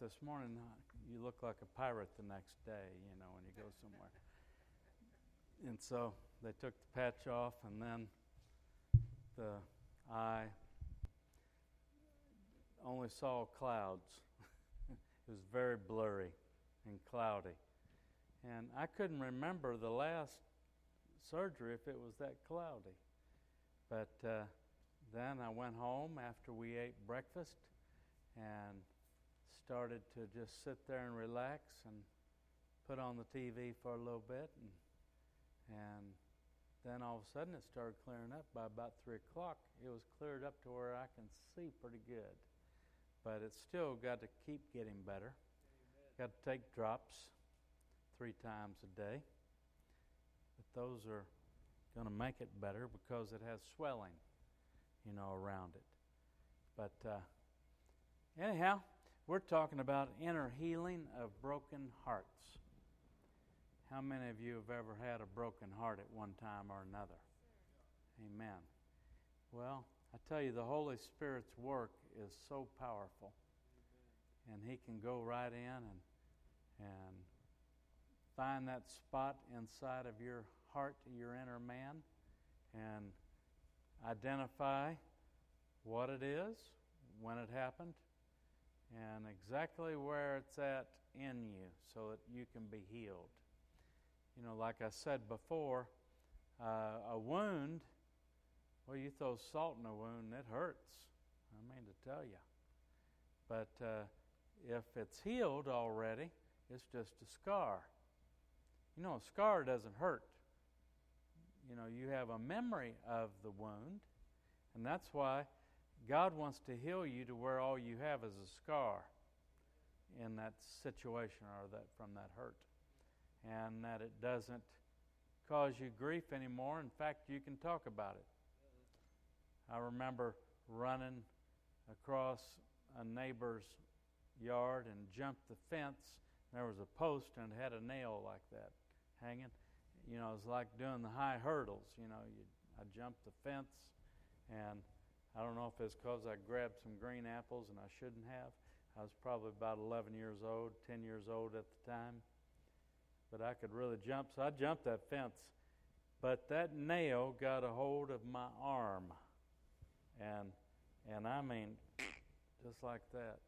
this morning, you look like a pirate the next day, you know, when you go somewhere. and so they took the patch off, and then the eye only saw clouds. it was very blurry and cloudy. And I couldn't remember the last surgery if it was that cloudy. But uh, then I went home after we ate breakfast and started to just sit there and relax and put on the TV for a little bit. And, and then all of a sudden it started clearing up. By about 3 o'clock, it was cleared up to where I can see pretty good. But it's still got to keep getting better. Amen. Got to take drops three times a day. But those are going to make it better because it has swelling you know, around it. But uh, anyhow, we're talking about inner healing of broken hearts. How many of you have ever had a broken heart at one time or another? Amen. Well, I tell you, the Holy Spirit's work is so powerful. And He can go right in and, and find that spot inside of your heart, your inner man, and identify what it is, when it happened, and exactly where it's at in you so that you can be healed. You know, like I said before, uh, a wound, well, you throw salt in a wound, it hurts. I mean to tell you. But uh, if it's healed already, it's just a scar. You know, a scar doesn't hurt you know, you have a memory of the wound, and that's why God wants to heal you to where all you have is a scar in that situation or that from that hurt. And that it doesn't cause you grief anymore. In fact, you can talk about it. I remember running across a neighbor's yard and jumped the fence. There was a post and it had a nail like that hanging you know, it was like doing the high hurdles. You know, you, I jumped the fence, and I don't know if it's because I grabbed some green apples and I shouldn't have. I was probably about 11 years old, 10 years old at the time. But I could really jump, so I jumped that fence. But that nail got a hold of my arm. And, and I mean, just like that.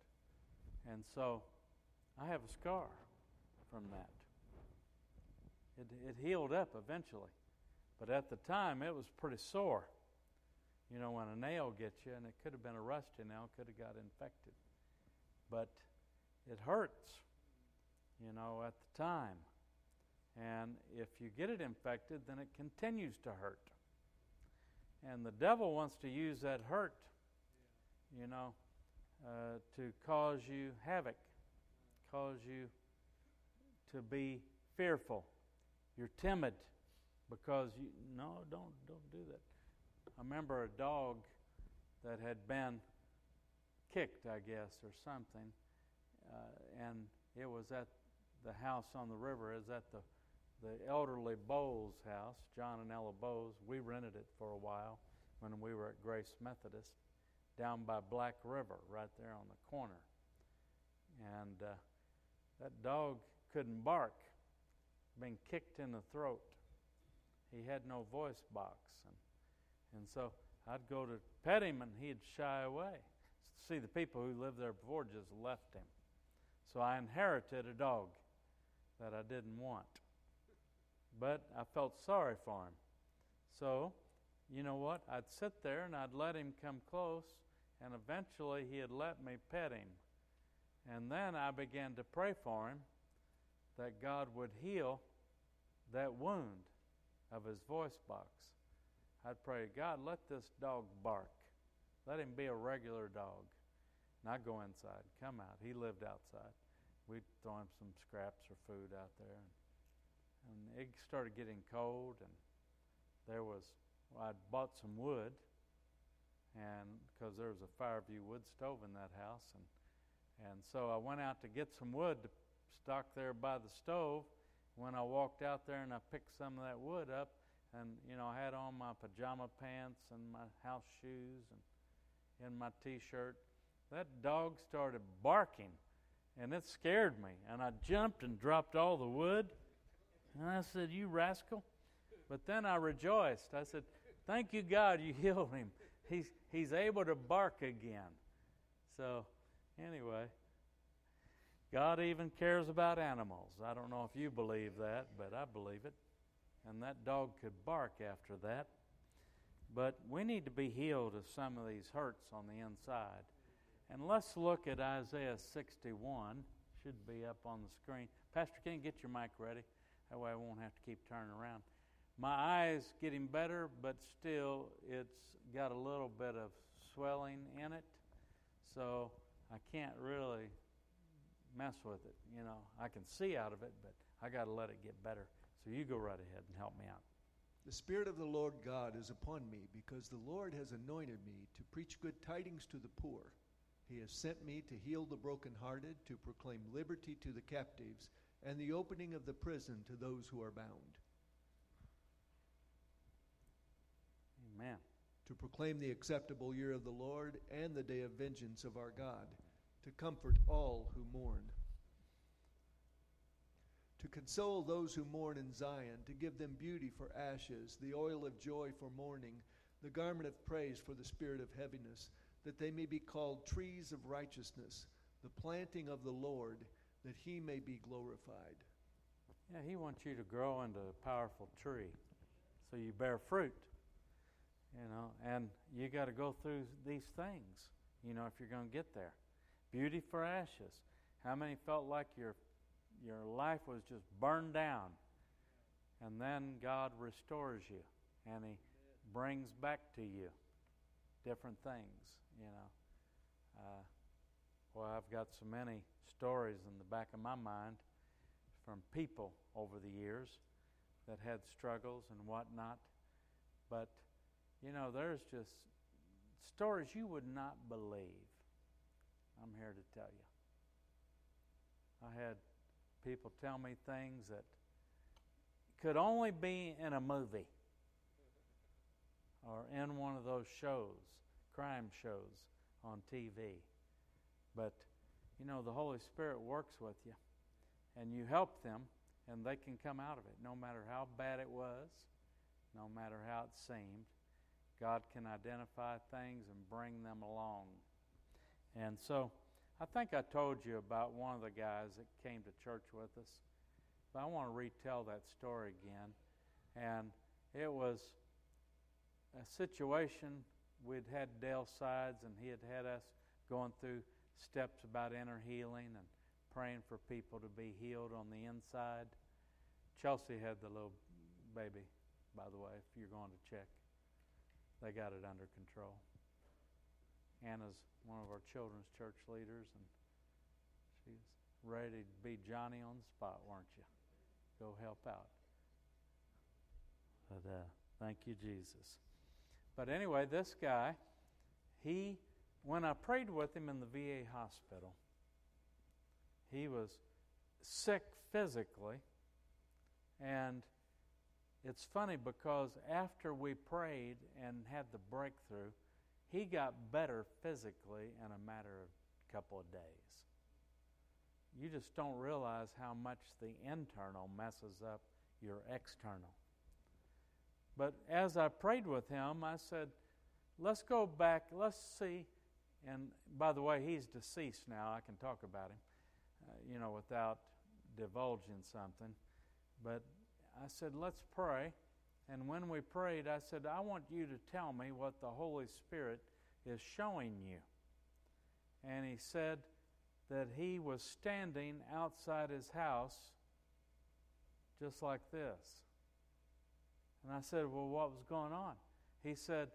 And so I have a scar from that. It, it healed up eventually. But at the time, it was pretty sore. You know, when a nail gets you, and it could have been a rusty nail, could have got infected. But it hurts, you know, at the time. And if you get it infected, then it continues to hurt. And the devil wants to use that hurt, you know, uh, to cause you havoc, cause you to be fearful, you're timid because you no, don't don't do that. I remember a dog that had been kicked, I guess, or something, uh, and it was at the house on the river. Is at the the elderly Bowles house, John and Ella Bowles. We rented it for a while when we were at Grace Methodist down by Black River, right there on the corner. And uh, that dog couldn't bark been kicked in the throat. He had no voice box. And, and so I'd go to pet him and he'd shy away. See, the people who lived there before just left him. So I inherited a dog that I didn't want. But I felt sorry for him. So, you know what? I'd sit there and I'd let him come close, and eventually he'd let me pet him. And then I began to pray for him that God would heal that wound of his voice box. I'd pray, God, let this dog bark. Let him be a regular dog. Not go inside. Come out. He lived outside. We'd throw him some scraps or food out there. And, and it started getting cold, and there was, well, I'd bought some wood, and because there was a Fireview wood stove in that house, and and so I went out to get some wood to stock there by the stove. When I walked out there and I picked some of that wood up, and you know, I had on my pajama pants and my house shoes and in my t-shirt, that dog started barking, and it scared me. And I jumped and dropped all the wood. And I said, You rascal. But then I rejoiced. I said, Thank you, God, you healed him. He's, he's able to bark again. So, anyway, God even cares about animals. I don't know if you believe that, but I believe it. And that dog could bark after that. But we need to be healed of some of these hurts on the inside. And let's look at Isaiah 61. Should be up on the screen. Pastor, you get your mic ready? That way I won't have to keep turning around. My eye's getting better, but still it's got a little bit of swelling in it. So I can't really mess with it. You know, I can see out of it, but I got to let it get better. So you go right ahead and help me out. The Spirit of the Lord God is upon me, because the Lord has anointed me to preach good tidings to the poor. He has sent me to heal the brokenhearted, to proclaim liberty to the captives, and the opening of the prison to those who are bound. Amen. To proclaim the acceptable year of the Lord and the day of vengeance of our God, to comfort all who mourn to console those who mourn in Zion, to give them beauty for ashes, the oil of joy for mourning, the garment of praise for the spirit of heaviness, that they may be called trees of righteousness, the planting of the Lord, that he may be glorified. Yeah, he wants you to grow into a powerful tree so you bear fruit. You know, and you got to go through these things, you know, if you're going to get there. Beauty for ashes. How many felt like your your life was just burned down. And then God restores you and He brings back to you different things, you know. Uh, well, I've got so many stories in the back of my mind from people over the years that had struggles and whatnot. But, you know, there's just stories you would not believe. I'm here to tell you. I had people tell me things that could only be in a movie or in one of those shows, crime shows on TV. But, you know, the Holy Spirit works with you, and you help them, and they can come out of it, no matter how bad it was, no matter how it seemed. God can identify things and bring them along. And so, I think I told you about one of the guys that came to church with us, but I want to retell that story again. And it was a situation we'd had Dale Sides, and he had had us going through steps about inner healing and praying for people to be healed on the inside. Chelsea had the little baby, by the way, if you're going to check. They got it under control. Anna's one of our children's church leaders, and she's ready to be Johnny on the spot, weren't you? Go help out. But uh, thank you, Jesus. But anyway, this guy, he, when I prayed with him in the VA hospital, he was sick physically, and it's funny because after we prayed and had the breakthrough, he got better physically in a matter of a couple of days. You just don't realize how much the internal messes up your external. But as I prayed with him, I said, let's go back, let's see. And by the way, he's deceased now. I can talk about him, uh, you know, without divulging something. But I said, let's pray. And when we prayed, I said, I want you to tell me what the Holy Spirit is showing you. And he said that he was standing outside his house just like this. And I said, Well, what was going on? He said,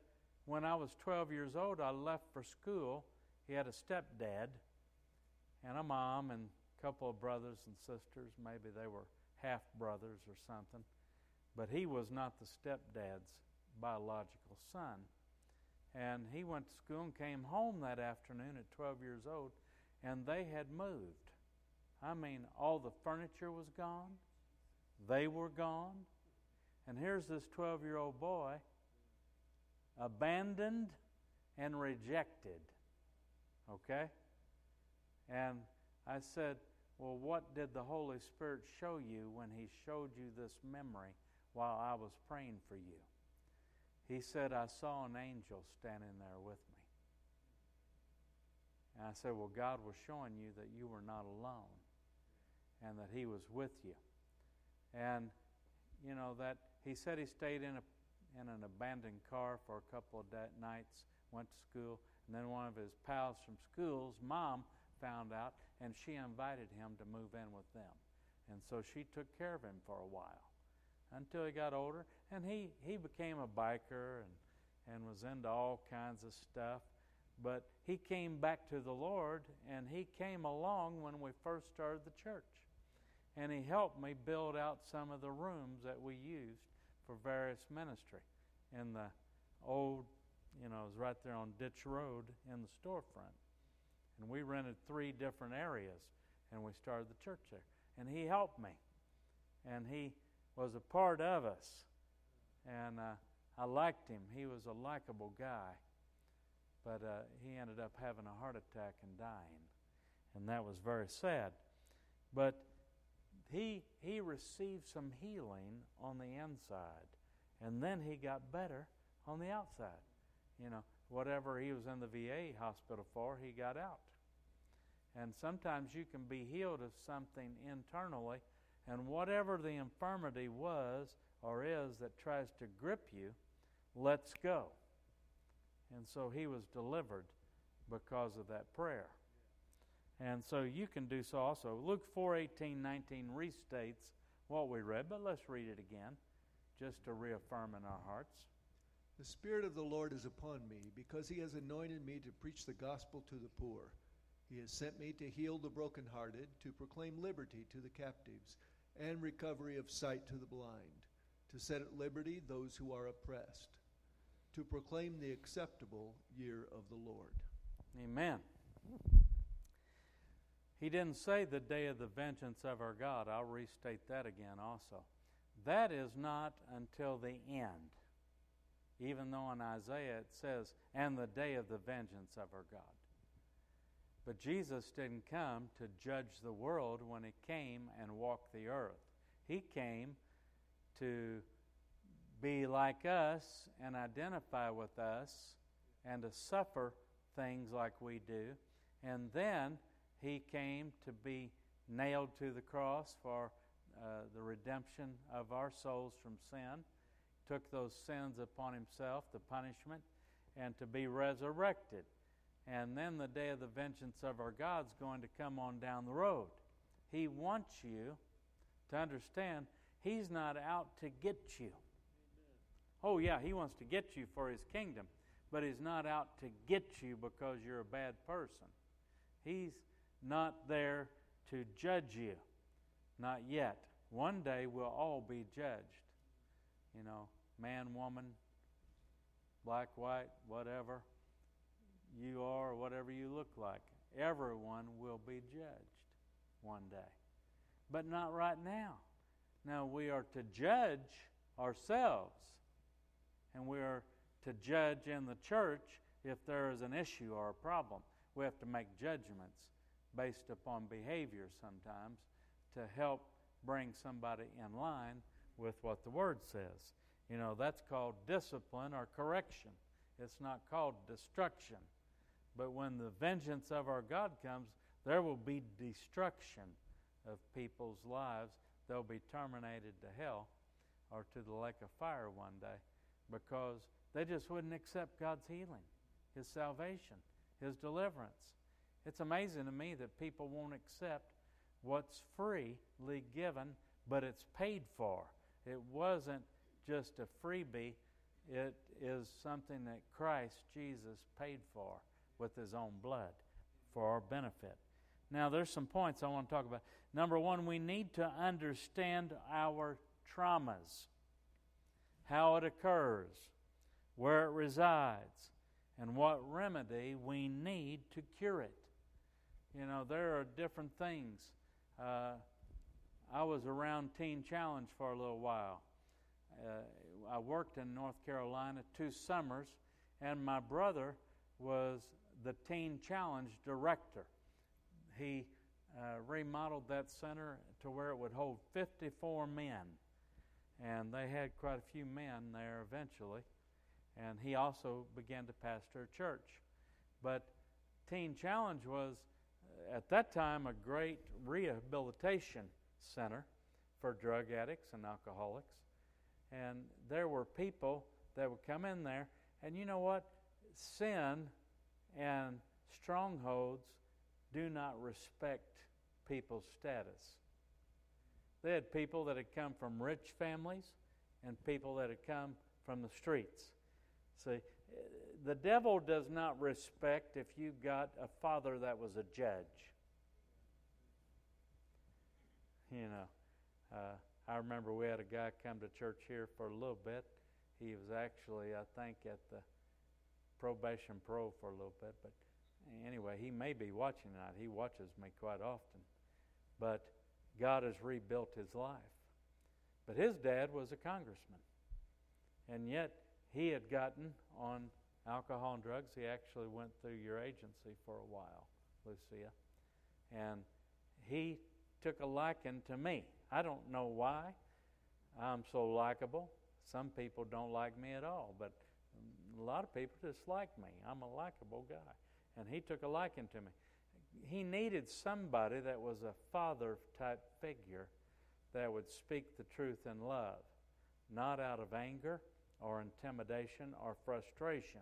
When I was 12 years old, I left for school. He had a stepdad and a mom and a couple of brothers and sisters. Maybe they were half brothers or something but he was not the stepdad's biological son. And he went to school and came home that afternoon at 12 years old, and they had moved. I mean, all the furniture was gone, they were gone, and here's this 12 year old boy abandoned and rejected. Okay? And I said, Well, what did the Holy Spirit show you when He showed you this memory while I was praying for you? He said, I saw an angel standing there with me. And I said, Well, God was showing you that you were not alone and that He was with you. And, you know, that He said He stayed in, a, in an abandoned car for a couple of nights, went to school, and then one of his pals from school's mom found out, and she invited him to move in with them. And so she took care of him for a while until he got older. And he, he became a biker and, and was into all kinds of stuff. But he came back to the Lord, and he came along when we first started the church. And he helped me build out some of the rooms that we used for various ministry in the old, you know, it was right there on Ditch Road in the storefront. And we rented three different areas, and we started the church there. And he helped me. And he was a part of us. And uh, I liked him. He was a likable guy. But uh, he ended up having a heart attack and dying. And that was very sad. But he, he received some healing on the inside. And then he got better on the outside. You know, whatever he was in the VA hospital for, he got out. And sometimes you can be healed of something internally and whatever the infirmity was or is that tries to grip you, let's go. And so he was delivered because of that prayer. And so you can do so also. Luke 4 18, 19 restates what we read, but let's read it again just to reaffirm in our hearts. The Spirit of the Lord is upon me because he has anointed me to preach the gospel to the poor. He has sent me to heal the brokenhearted, to proclaim liberty to the captives and recovery of sight to the blind, to set at liberty those who are oppressed, to proclaim the acceptable year of the Lord. Amen. He didn't say the day of the vengeance of our God. I'll restate that again also. That is not until the end. Even though in Isaiah it says, and the day of the vengeance of our God. But Jesus didn't come to judge the world when he came and walked the earth. He came to be like us and identify with us and to suffer things like we do. And then he came to be nailed to the cross for uh, the redemption of our souls from sin, took those sins upon himself, the punishment, and to be resurrected and then the day of the vengeance of our God's going to come on down the road. He wants you to understand He's not out to get you. Oh, yeah, He wants to get you for His kingdom, but He's not out to get you because you're a bad person. He's not there to judge you. Not yet. One day we'll all be judged. You know, man, woman, black, white, whatever you are or whatever you look like. Everyone will be judged one day. But not right now. Now we are to judge ourselves, and we are to judge in the church if there is an issue or a problem. We have to make judgments based upon behavior sometimes to help bring somebody in line with what the Word says. You know, that's called discipline or correction. It's not called destruction. But when the vengeance of our God comes, there will be destruction of people's lives. They'll be terminated to hell or to the lake of fire one day because they just wouldn't accept God's healing, His salvation, His deliverance. It's amazing to me that people won't accept what's freely given, but it's paid for. It wasn't just a freebie, it is something that Christ Jesus paid for with his own blood for our benefit. Now, there's some points I want to talk about. Number one, we need to understand our traumas, how it occurs, where it resides, and what remedy we need to cure it. You know, there are different things. Uh, I was around Teen Challenge for a little while. Uh, I worked in North Carolina two summers, and my brother was the Teen Challenge director. He uh, remodeled that center to where it would hold 54 men. And they had quite a few men there eventually. And he also began to pastor a church. But Teen Challenge was, uh, at that time, a great rehabilitation center for drug addicts and alcoholics. And there were people that would come in there, and you know what? Sin and strongholds do not respect people's status. They had people that had come from rich families and people that had come from the streets. See, the devil does not respect if you've got a father that was a judge. You know, uh, I remember we had a guy come to church here for a little bit. He was actually, I think, at the probation pro for a little bit, but anyway, he may be watching tonight. He watches me quite often. But God has rebuilt his life. But his dad was a congressman. And yet, he had gotten on alcohol and drugs. He actually went through your agency for a while, Lucia. And he took a liking to me. I don't know why I'm so likable. Some people don't like me at all, but a lot of people just like me. I'm a likable guy and he took a liking to me. He needed somebody that was a father type figure that would speak the truth in love, not out of anger or intimidation or frustration,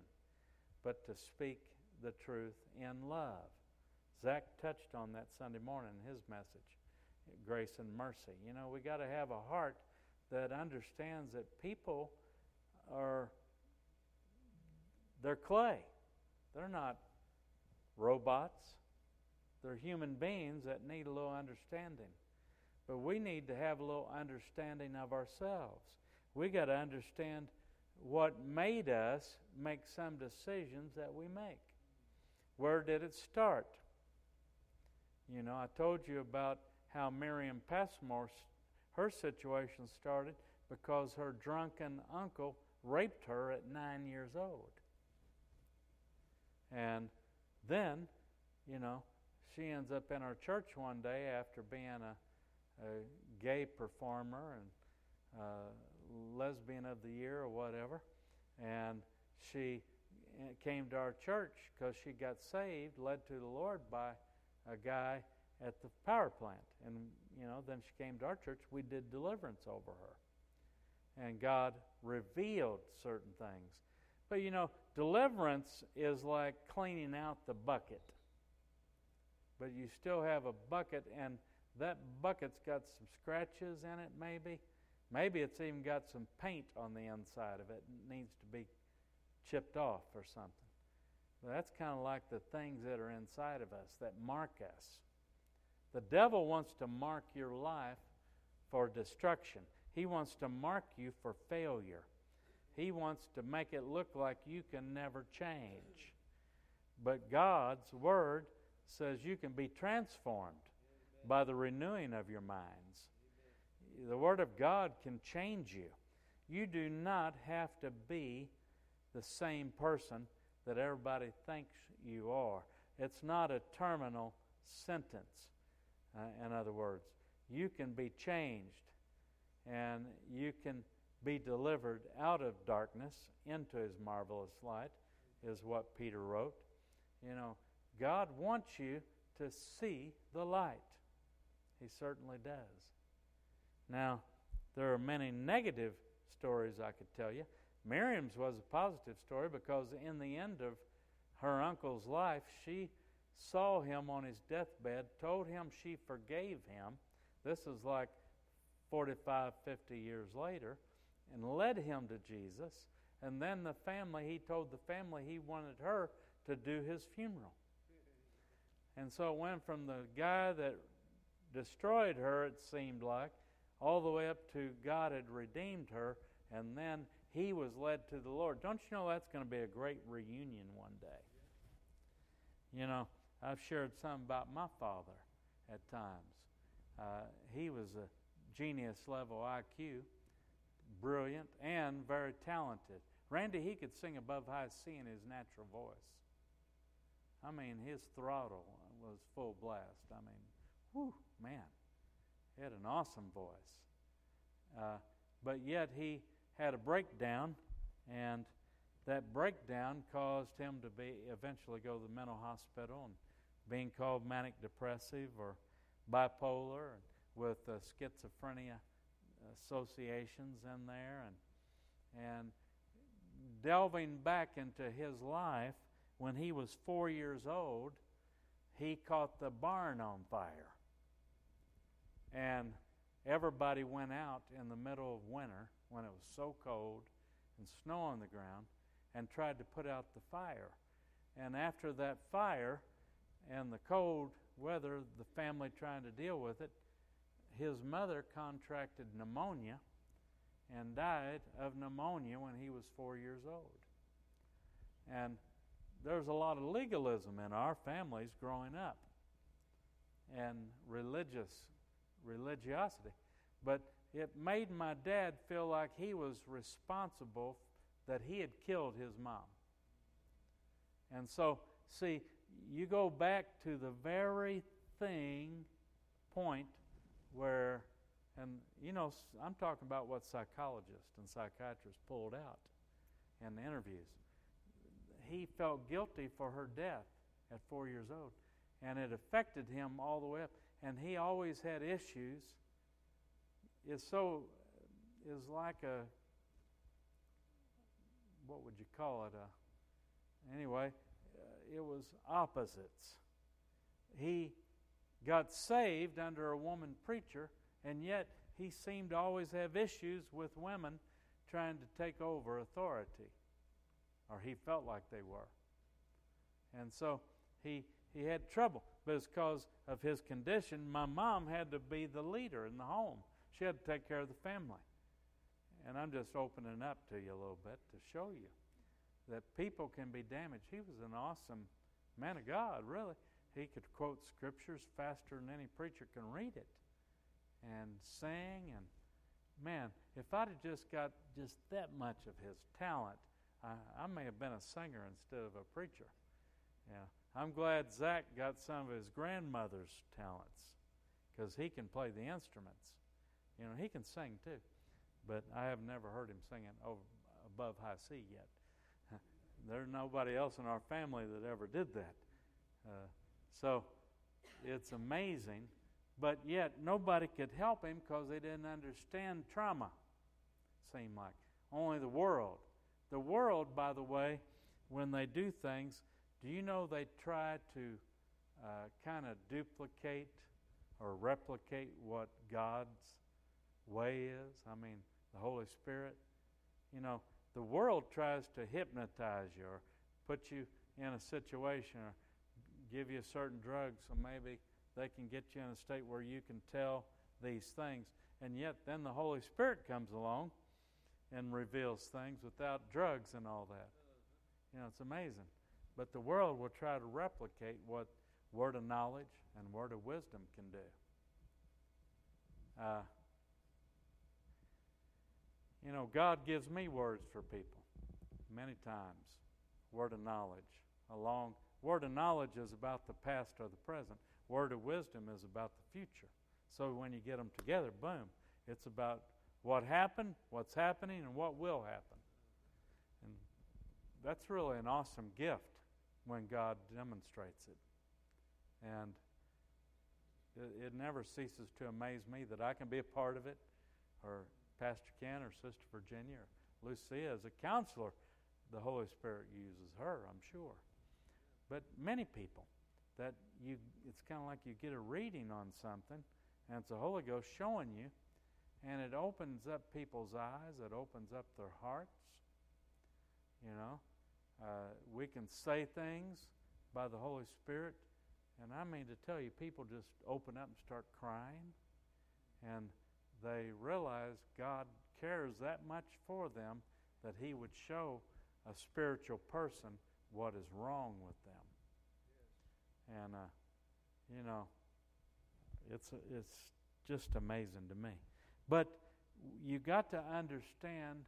but to speak the truth in love. Zach touched on that Sunday morning in his message, Grace and Mercy. You know, we got to have a heart that understands that people are they're clay. They're not robots. They're human beings that need a little understanding. But we need to have a little understanding of ourselves. We got to understand what made us make some decisions that we make. Where did it start? You know, I told you about how Miriam Passmore, her situation started because her drunken uncle raped her at nine years old. And then, you know, she ends up in our church one day after being a, a gay performer and uh, lesbian of the year or whatever. And she eh, came to our church because she got saved, led to the Lord by a guy at the power plant. And, you know, then she came to our church. We did deliverance over her. And God revealed certain things. But, you know, Deliverance is like cleaning out the bucket. But you still have a bucket, and that bucket's got some scratches in it, maybe. Maybe it's even got some paint on the inside of it and needs to be chipped off or something. But that's kind of like the things that are inside of us that mark us. The devil wants to mark your life for destruction, he wants to mark you for failure. He wants to make it look like you can never change. But God's Word says you can be transformed by the renewing of your minds. The Word of God can change you. You do not have to be the same person that everybody thinks you are. It's not a terminal sentence, uh, in other words. You can be changed and you can be delivered out of darkness into his marvelous light, is what Peter wrote. You know, God wants you to see the light. He certainly does. Now, there are many negative stories I could tell you. Miriam's was a positive story because in the end of her uncle's life, she saw him on his deathbed, told him she forgave him. This is like 45, 50 years later and led him to Jesus. And then the family, he told the family he wanted her to do his funeral. And so it went from the guy that destroyed her, it seemed like, all the way up to God had redeemed her, and then he was led to the Lord. Don't you know that's going to be a great reunion one day? You know, I've shared some about my father at times. Uh, he was a genius level IQ brilliant, and very talented. Randy, he could sing above high C in his natural voice. I mean, his throttle was full blast. I mean, whew, man, he had an awesome voice. Uh, but yet he had a breakdown, and that breakdown caused him to be eventually go to the mental hospital and being called manic depressive or bipolar with uh, schizophrenia associations in there and and delving back into his life when he was 4 years old he caught the barn on fire and everybody went out in the middle of winter when it was so cold and snow on the ground and tried to put out the fire. And after that fire and the cold weather, the family trying to deal with it, his mother contracted pneumonia and died of pneumonia when he was four years old. And there's a lot of legalism in our families growing up and religious religiosity. But it made my dad feel like he was responsible that he had killed his mom. And so, see, you go back to the very thing, point where, and you know, I'm talking about what psychologists and psychiatrists pulled out in the interviews. He felt guilty for her death at four years old, and it affected him all the way up. And he always had issues. Is so, is like a what would you call it? Uh, anyway, uh, it was opposites. He got saved under a woman preacher, and yet he seemed to always have issues with women trying to take over authority, or he felt like they were. And so he, he had trouble. But it's because of his condition, my mom had to be the leader in the home. She had to take care of the family. And I'm just opening up to you a little bit to show you that people can be damaged. He was an awesome man of God, really. He could quote scriptures faster than any preacher can read it and sing. And man, if I'd have just got just that much of his talent, I, I may have been a singer instead of a preacher. Yeah. I'm glad Zach got some of his grandmother's talents because he can play the instruments. You know, he can sing too but I have never heard him singing over, above high C yet. There's nobody else in our family that ever did that. Uh, so it's amazing, but yet nobody could help him because they didn't understand trauma, seemed like. Only the world. The world, by the way, when they do things, do you know they try to uh, kind of duplicate or replicate what God's way is? I mean, the Holy Spirit. You know, the world tries to hypnotize you or put you in a situation or give you a certain drugs so maybe they can get you in a state where you can tell these things. And yet, then the Holy Spirit comes along and reveals things without drugs and all that. You know, it's amazing. But the world will try to replicate what word of knowledge and word of wisdom can do. Uh, you know, God gives me words for people many times. Word of knowledge. Along word of knowledge is about the past or the present. Word of wisdom is about the future. So when you get them together, boom, it's about what happened, what's happening, and what will happen. And that's really an awesome gift when God demonstrates it. And it, never ceases to amaze me that I can be a part of it or Pastor Ken or Sister Virginia or Lucia as a counselor, the Holy Spirit uses her, I'm sure. But many people that you it's kind of like you get a reading on something and it's the Holy Ghost showing you and it opens up people's eyes, it opens up their hearts. You know, uh, we can say things by the Holy Spirit, and I mean to tell you, people just open up and start crying, and they realize God cares that much for them that He would show a spiritual person what is wrong with them. And, uh, you know, it's, it's just amazing to me. But you got to understand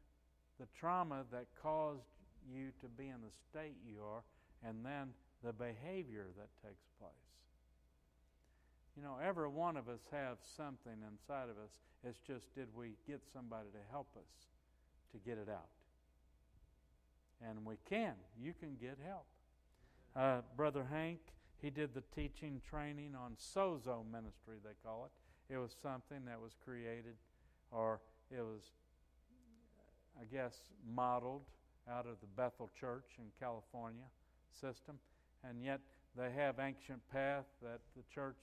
the trauma that caused you to be in the state you are, and then the behavior that takes place. You know, every one of us have something inside of us. It's just did we get somebody to help us to get it out? And we can. You can get help. Uh, Brother Hank, he did the teaching training on sozo ministry, they call it. It was something that was created, or it was, I guess, modeled out of the Bethel Church in California system. And yet they have Ancient Path that the church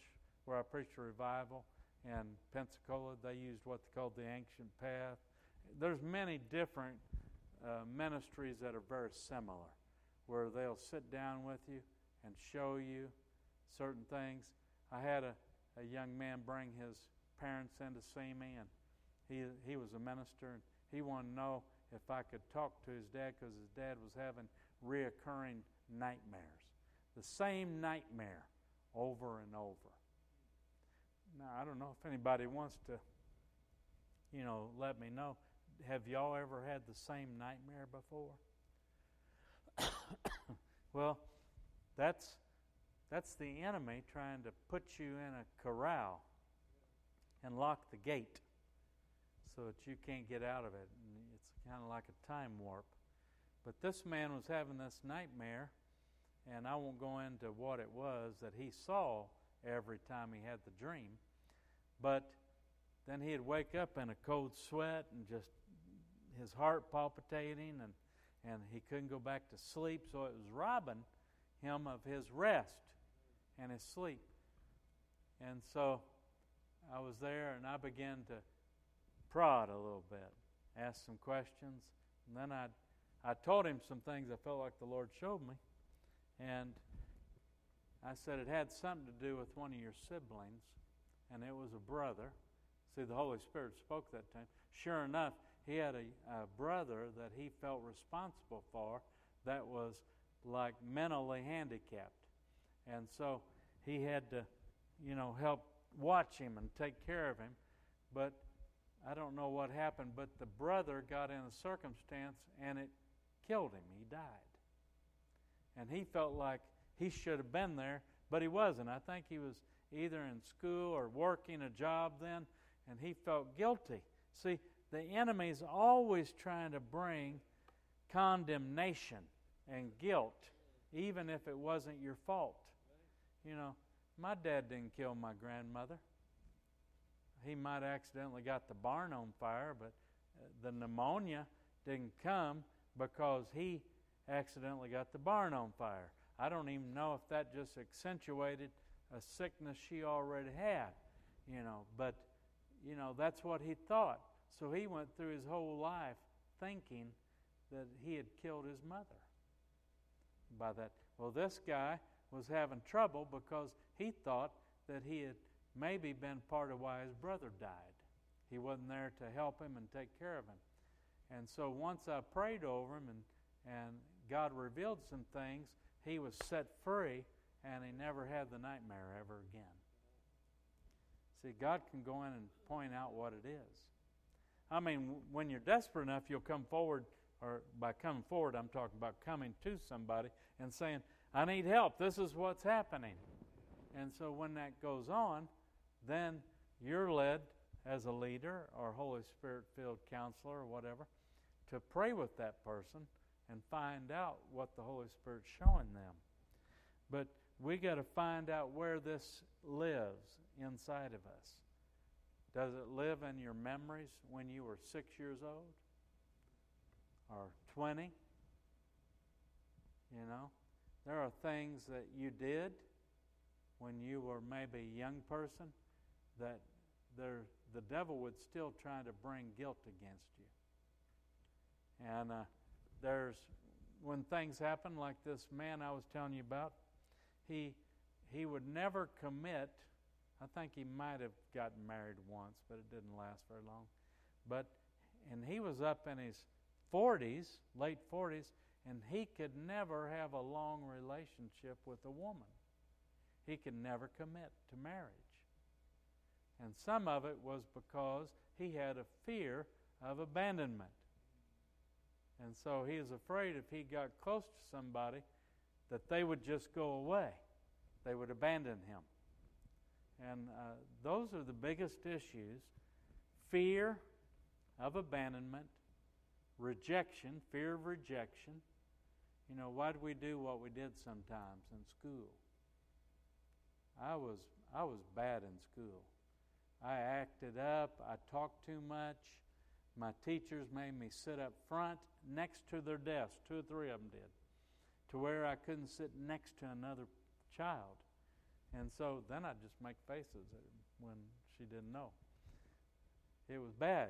where I preached a revival in Pensacola, they used what they called the Ancient Path. There's many different uh, ministries that are very similar, where they'll sit down with you and show you certain things. I had a, a young man bring his parents in to see me, and he, he was a minister, and he wanted to know if I could talk to his dad because his dad was having reoccurring nightmares. The same nightmare over and over. Now, I don't know if anybody wants to, you know, let me know. Have y'all ever had the same nightmare before? well, that's that's the enemy trying to put you in a corral and lock the gate so that you can't get out of it. And it's kind of like a time warp. But this man was having this nightmare, and I won't go into what it was that he saw every time he had the dream. But then he'd wake up in a cold sweat and just his heart palpitating, and, and he couldn't go back to sleep. So it was robbing him of his rest and his sleep. And so I was there and I began to prod a little bit, ask some questions, and then I I told him some things I felt like the Lord showed me, and I said it had something to do with one of your siblings, and it was a brother. See, the Holy Spirit spoke that time. Sure enough, he had a, a brother that he felt responsible for that was like mentally handicapped. And so he had to, you know, help watch him and take care of him. But I don't know what happened, but the brother got in a circumstance and it killed him. He died. And he felt like he should have been there, but he wasn't. I think he was either in school or working a job then, and he felt guilty. See, the enemy's always trying to bring condemnation and guilt, even if it wasn't your fault. You know, my dad didn't kill my grandmother. He might accidentally got the barn on fire, but uh, the pneumonia didn't come because he accidentally got the barn on fire. I don't even know if that just accentuated a sickness she already had, you know, but, you know, that's what he thought. So he went through his whole life thinking that he had killed his mother by that. Well, this guy was having trouble because he thought that he had maybe been part of why his brother died. He wasn't there to help him and take care of him. And so once I prayed over him and, and God revealed some things, he was set free and he never had the nightmare ever again. See, God can go in and point out what it is. I mean, when you're desperate enough, you'll come forward, or by coming forward, I'm talking about coming to somebody and saying, I need help. This is what's happening. And so when that goes on, then you're led as a leader or Holy Spirit filled counselor or whatever to pray with that person and find out what the Holy Spirit's showing them. But we got to find out where this lives inside of us. Does it live in your memories when you were six years old? Or 20? You know? There are things that you did when you were maybe a young person that there, the devil would still try to bring guilt against you. And uh, there's when things happen like this man I was telling you about, he he would never commit. I think he might have gotten married once, but it didn't last very long. But and he was up in his 40s, late 40s, and he could never have a long relationship with a woman. He could never commit to marriage. And some of it was because he had a fear of abandonment. And so he was afraid if he got close to somebody that they would just go away. They would abandon him. And uh, those are the biggest issues fear of abandonment, rejection, fear of rejection. You know, why do we do what we did sometimes in school? I was I was bad in school. I acted up, I talked too much. My teachers made me sit up front next to their desk, two or three of them did, to where I couldn't sit next to another child. And so then I'd just make faces when she didn't know. It was bad.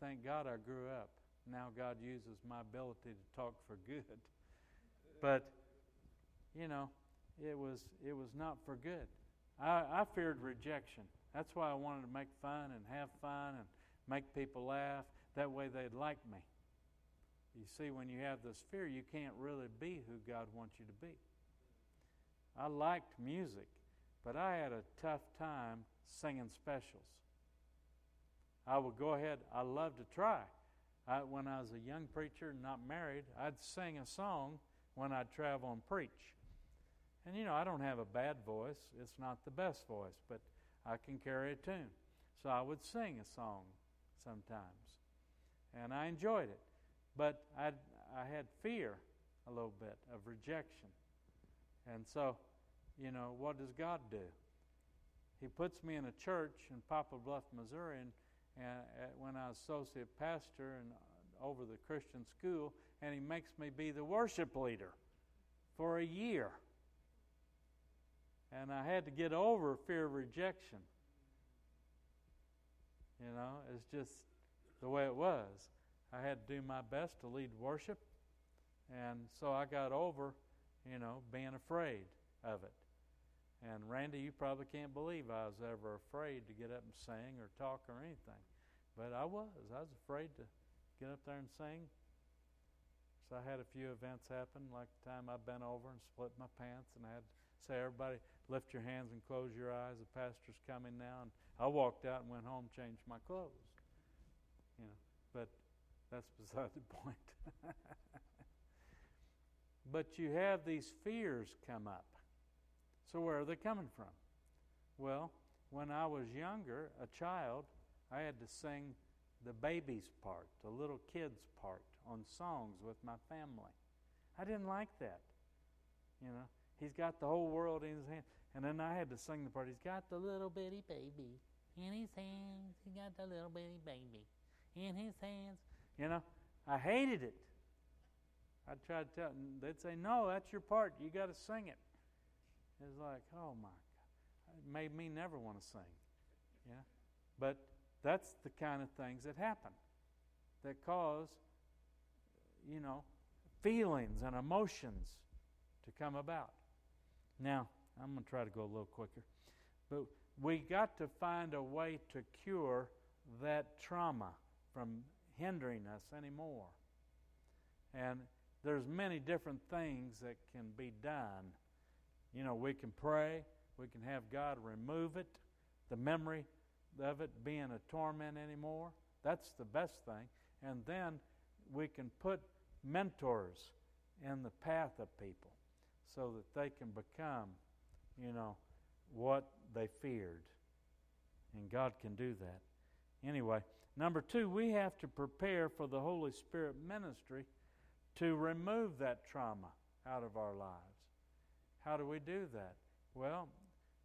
Thank God I grew up. Now God uses my ability to talk for good. But, you know, it was, it was not for good. I, I feared rejection. That's why I wanted to make fun and have fun and make people laugh. That way they'd like me. You see, when you have this fear, you can't really be who God wants you to be. I liked music, but I had a tough time singing specials. I would go ahead, I loved to try. I, when I was a young preacher, not married, I'd sing a song when I'd travel and preach. And you know, I don't have a bad voice, it's not the best voice, but I can carry a tune. So I would sing a song sometimes. And I enjoyed it. But i I had fear a little bit of rejection. And so, you know, what does God do? He puts me in a church in Poplar Bluff, Missouri, and, and uh, when I was associate pastor and uh, over the Christian school, and he makes me be the worship leader for a year. And I had to get over fear of rejection. You know, it's just the way it was. I had to do my best to lead worship. And so I got over, you know, being afraid of it. And Randy, you probably can't believe I was ever afraid to get up and sing or talk or anything. But I was. I was afraid to get up there and sing. So I had a few events happen, like the time I bent over and split my pants, and I had to say, everybody, lift your hands and close your eyes. The pastor's coming now. And I walked out and went home, changed my clothes. You know, but that's beside the point. but you have these fears come up. So, where are they coming from? Well, when I was younger, a child, I had to sing the baby's part, the little kid's part on songs with my family. I didn't like that. You know, he's got the whole world in his hand. And then I had to sing the part. He's got the little bitty baby in his hands. He got the little bitty baby in his hands. You know, I hated it. I tried to tell them, they'd say, No, that's your part. You got to sing it. It's like, oh my God. It made me never want to sing. Yeah? But that's the kind of things that happen that cause, you know, feelings and emotions to come about. Now, I'm going to try to go a little quicker. But we got to find a way to cure that trauma from hindering us anymore. And there's many different things that can be done. You know, we can pray, we can have God remove it, the memory of it being a torment anymore. That's the best thing. And then we can put mentors in the path of people so that they can become, you know, what they feared. And God can do that. Anyway, Number two, we have to prepare for the Holy Spirit ministry to remove that trauma out of our lives. How do we do that? Well,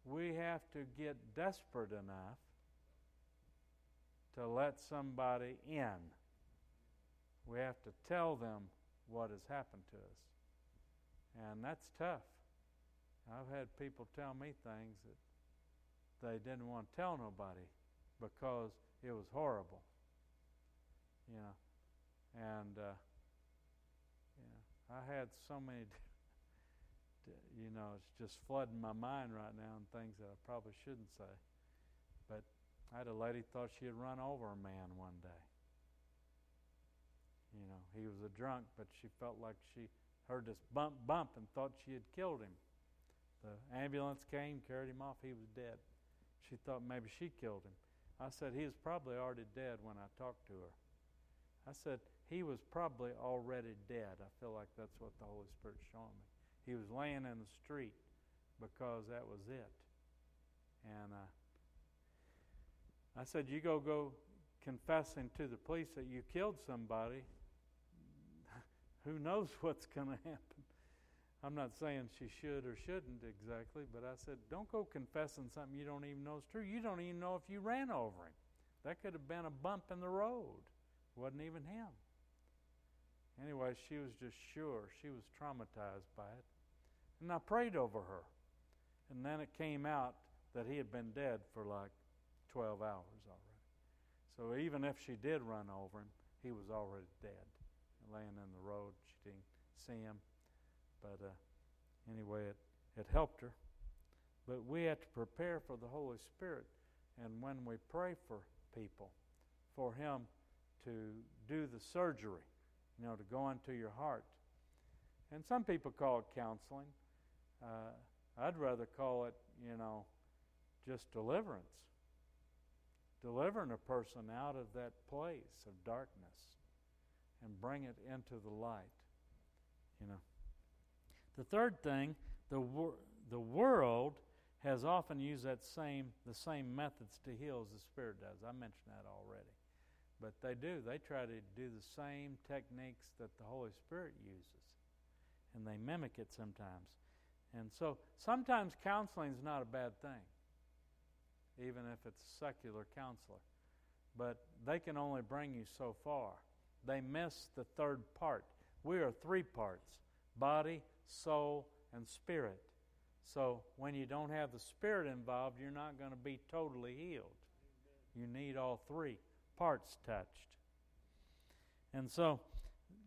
we have to get desperate enough to let somebody in. We have to tell them what has happened to us. And that's tough. I've had people tell me things that they didn't want to tell nobody because it was horrible. You know, and uh, I had so many. Uh, you know, it's just flooding my mind right now and things that I probably shouldn't say. But I had a lady thought she had run over a man one day. You know, he was a drunk, but she felt like she heard this bump, bump, and thought she had killed him. The ambulance came, carried him off. He was dead. She thought maybe she killed him. I said, He was probably already dead when I talked to her. I said, He was probably already dead. I feel like that's what the Holy Spirit's showing me. He was laying in the street because that was it. And uh, I said, You go go confessing to the police that you killed somebody. Who knows what's going to happen? I'm not saying she should or shouldn't exactly, but I said, don't go confessing something you don't even know is true. You don't even know if you ran over him. That could have been a bump in the road. It wasn't even him. Anyway, she was just sure. She was traumatized by it. And I prayed over her. And then it came out that he had been dead for like 12 hours already. So even if she did run over him, he was already dead, laying in the road. She didn't see him. But uh, anyway, it, it helped her. But we have to prepare for the Holy Spirit. And when we pray for people, for Him to do the surgery, you know, to go into your heart. And some people call it counseling. Uh, I'd rather call it, you know, just deliverance. Delivering a person out of that place of darkness and bring it into the light, you know. The third thing, the, wor- the world has often used that same, the same methods to heal as the Spirit does. I mentioned that already. But they do. They try to do the same techniques that the Holy Spirit uses. And they mimic it sometimes. And so sometimes counseling is not a bad thing, even if it's a secular counselor. But they can only bring you so far. They miss the third part. We are three parts body, soul, and spirit. So when you don't have the spirit involved, you're not going to be totally healed. You need all three parts touched. And so,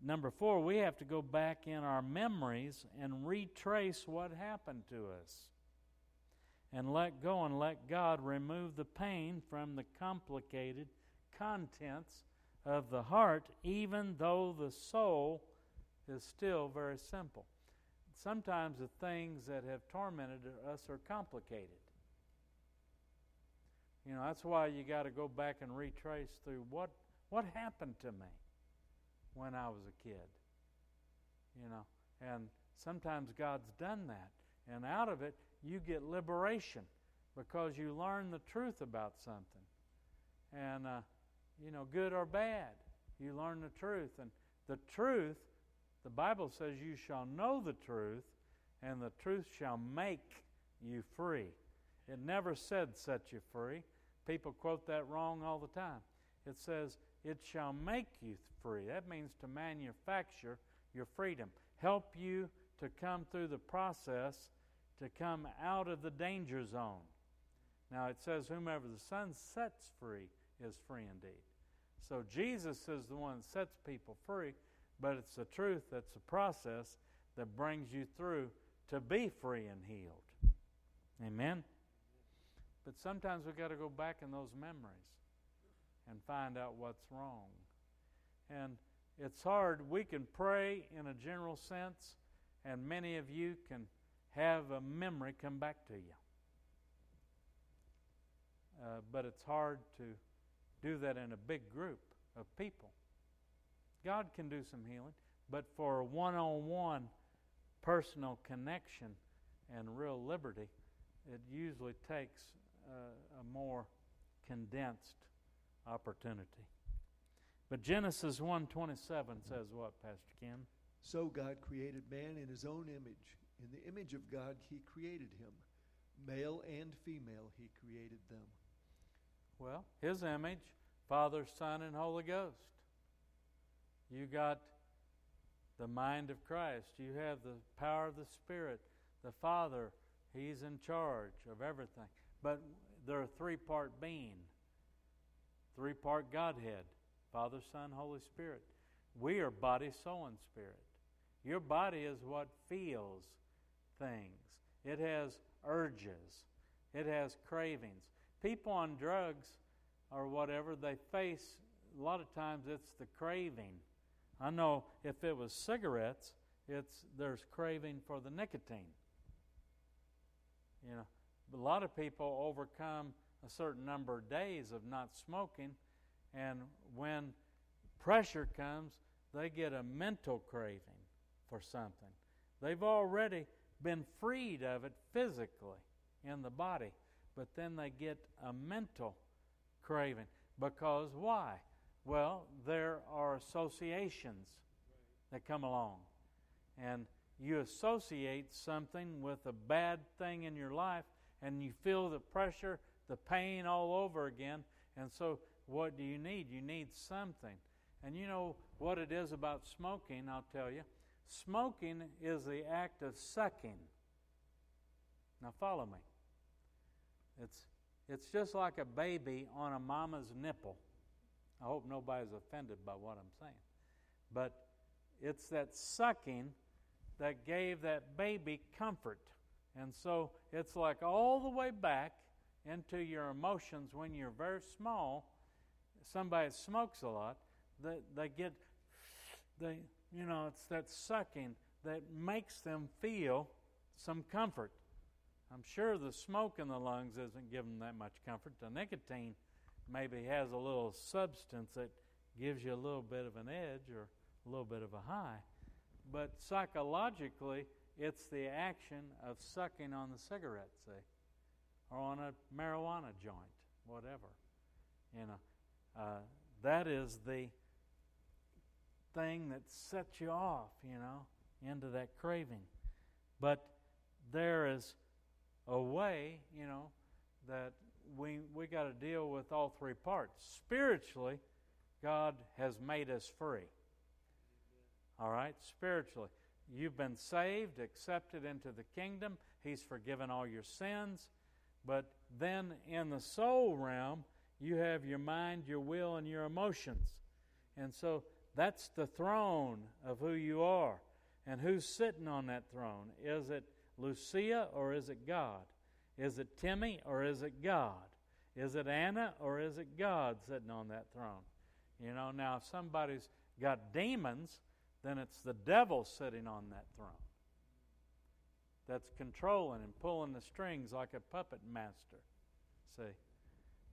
number four, we have to go back in our memories and retrace what happened to us. And let go and let God remove the pain from the complicated contents of the heart, even though the soul is still very simple sometimes the things that have tormented us are complicated. You know, that's why you got to go back and retrace through what what happened to me when I was a kid. You know, and sometimes God's done that, and out of it you get liberation because you learn the truth about something, and uh, you know, good or bad, you learn the truth, and the truth the Bible says, You shall know the truth, and the truth shall make you free. It never said set you free. People quote that wrong all the time. It says, It shall make you free. That means to manufacture your freedom, help you to come through the process to come out of the danger zone. Now it says, Whomever the Son sets free is free indeed. So Jesus is the one that sets people free but it's the truth that's the process that brings you through to be free and healed. Amen? But sometimes we've got to go back in those memories and find out what's wrong. And it's hard. We can pray in a general sense, and many of you can have a memory come back to you. Uh, but it's hard to do that in a big group of people. God can do some healing, but for a one on one personal connection and real liberty, it usually takes uh, a more condensed opportunity. But Genesis 1:27 says what, Pastor Ken? So God created man in his own image. In the image of God he created him. Male and female he created them. Well, his image, Father, Son, and Holy Ghost. You got the mind of Christ. You have the power of the Spirit. The Father, He's in charge of everything. But they're a three part being, three part Godhead Father, Son, Holy Spirit. We are body, soul, and spirit. Your body is what feels things, it has urges, it has cravings. People on drugs or whatever, they face, a lot of times, it's the craving I know if it was cigarettes, it's there's craving for the nicotine. You know, a lot of people overcome a certain number of days of not smoking, and when pressure comes, they get a mental craving for something. They've already been freed of it physically in the body, but then they get a mental craving. Because why? Well, there are associations that come along. And you associate something with a bad thing in your life, and you feel the pressure, the pain all over again. And so, what do you need? You need something. And you know what it is about smoking, I'll tell you. Smoking is the act of sucking. Now, follow me. It's, it's just like a baby on a mama's nipple. I hope nobody's offended by what I'm saying. But it's that sucking that gave that baby comfort. And so it's like all the way back into your emotions when you're very small. Somebody smokes a lot, they, they get, they, you know, it's that sucking that makes them feel some comfort. I'm sure the smoke in the lungs isn't giving them that much comfort. The nicotine maybe has a little substance that gives you a little bit of an edge or a little bit of a high. But psychologically, it's the action of sucking on the cigarette, see, eh? Or on a marijuana joint, whatever. You know, uh, that is the thing that sets you off, you know, into that craving. But there is a way, you know, that we we got to deal with all three parts. Spiritually, God has made us free. All right, spiritually. You've been saved, accepted into the kingdom. He's forgiven all your sins. But then in the soul realm, you have your mind, your will, and your emotions. And so that's the throne of who you are. And who's sitting on that throne? Is it Lucia or is it God? Is it Timmy or is it God? Is it Anna or is it God sitting on that throne? You know, now if somebody's got demons, then it's the devil sitting on that throne that's controlling and pulling the strings like a puppet master. See?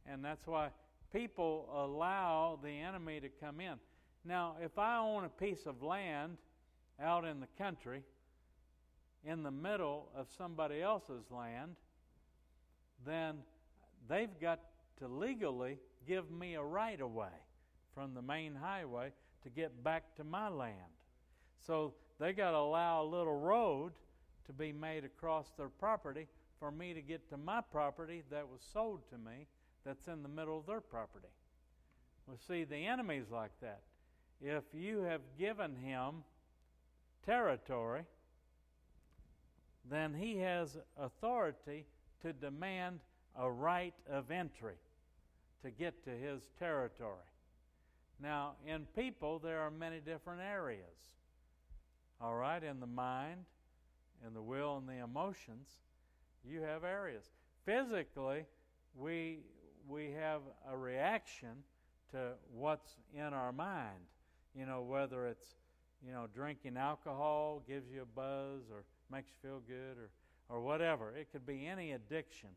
And that's why people allow the enemy to come in. Now, if I own a piece of land out in the country, in the middle of somebody else's land, then they've got to legally give me a right of way from the main highway to get back to my land. So they got to allow a little road to be made across their property for me to get to my property that was sold to me that's in the middle of their property. Well, see, the enemy's like that. If you have given him territory, then he has authority to demand a right of entry to get to his territory. Now, in people, there are many different areas. All right, in the mind, in the will, and the emotions, you have areas. Physically, we we have a reaction to what's in our mind. You know, whether it's you know drinking alcohol gives you a buzz or makes you feel good or or whatever. It could be any addiction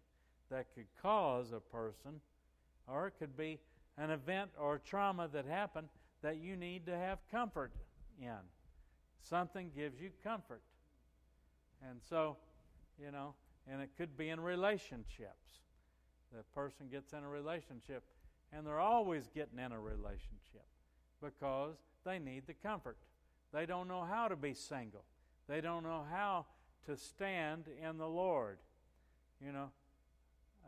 that could cause a person, or it could be an event or trauma that happened that you need to have comfort in. Something gives you comfort. And so, you know, and it could be in relationships. The person gets in a relationship, and they're always getting in a relationship because they need the comfort. They don't know how to be single, they don't know how to stand in the Lord. You know,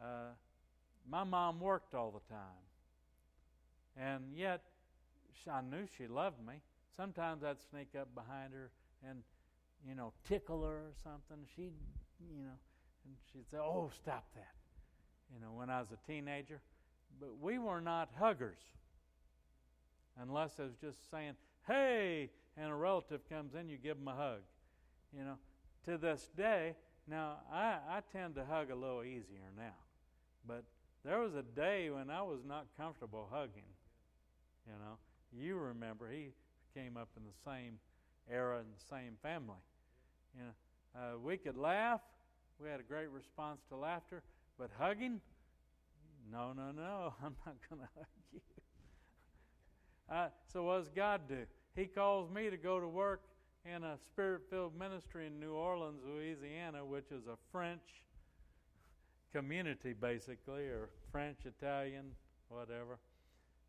uh, my mom worked all the time, and yet I knew she loved me. Sometimes I'd sneak up behind her and, you know, tickle her or something. She'd, you know, and she'd say, "Oh, stop that," you know, when I was a teenager. But we were not huggers, unless I was just saying, "Hey," and a relative comes in, you give them a hug. You know, to this day, now I, I tend to hug a little easier now. But there was a day when I was not comfortable hugging. You know, you remember he came up in the same era and the same family. Know, uh, we could laugh. We had a great response to laughter, but hugging, no, no, no, I'm not going to hug you. Uh, so what does God do? He calls me to go to work in a spirit-filled ministry in New Orleans, Louisiana, which is a French community, basically, or French, Italian, whatever.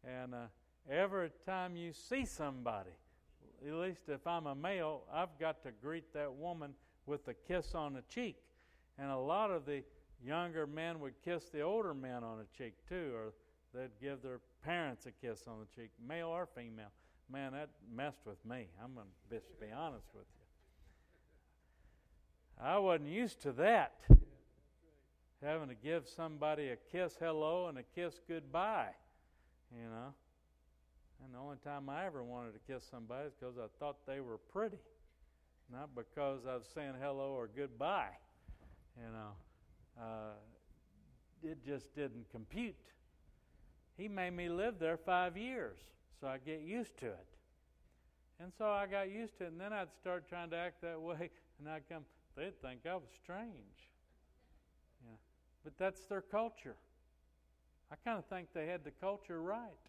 And uh, every time you see somebody, at least if I'm a male, I've got to greet that woman with a kiss on the cheek. And a lot of the younger men would kiss the older men on the cheek too, or they'd give their parents a kiss on the cheek, male or female. Man, that messed with me. I'm going to be honest with you. I wasn't used to that. Having to give somebody a kiss hello and a kiss goodbye, you know. And the only time I ever wanted to kiss somebody is because I thought they were pretty, not because I was saying hello or goodbye. You know, uh, it just didn't compute. He made me live there five years, so I get used to it. And so I got used to it, and then I'd start trying to act that way, and I'd come, they'd think I was strange. Yeah. But that's their culture. I kind of think they had the culture right.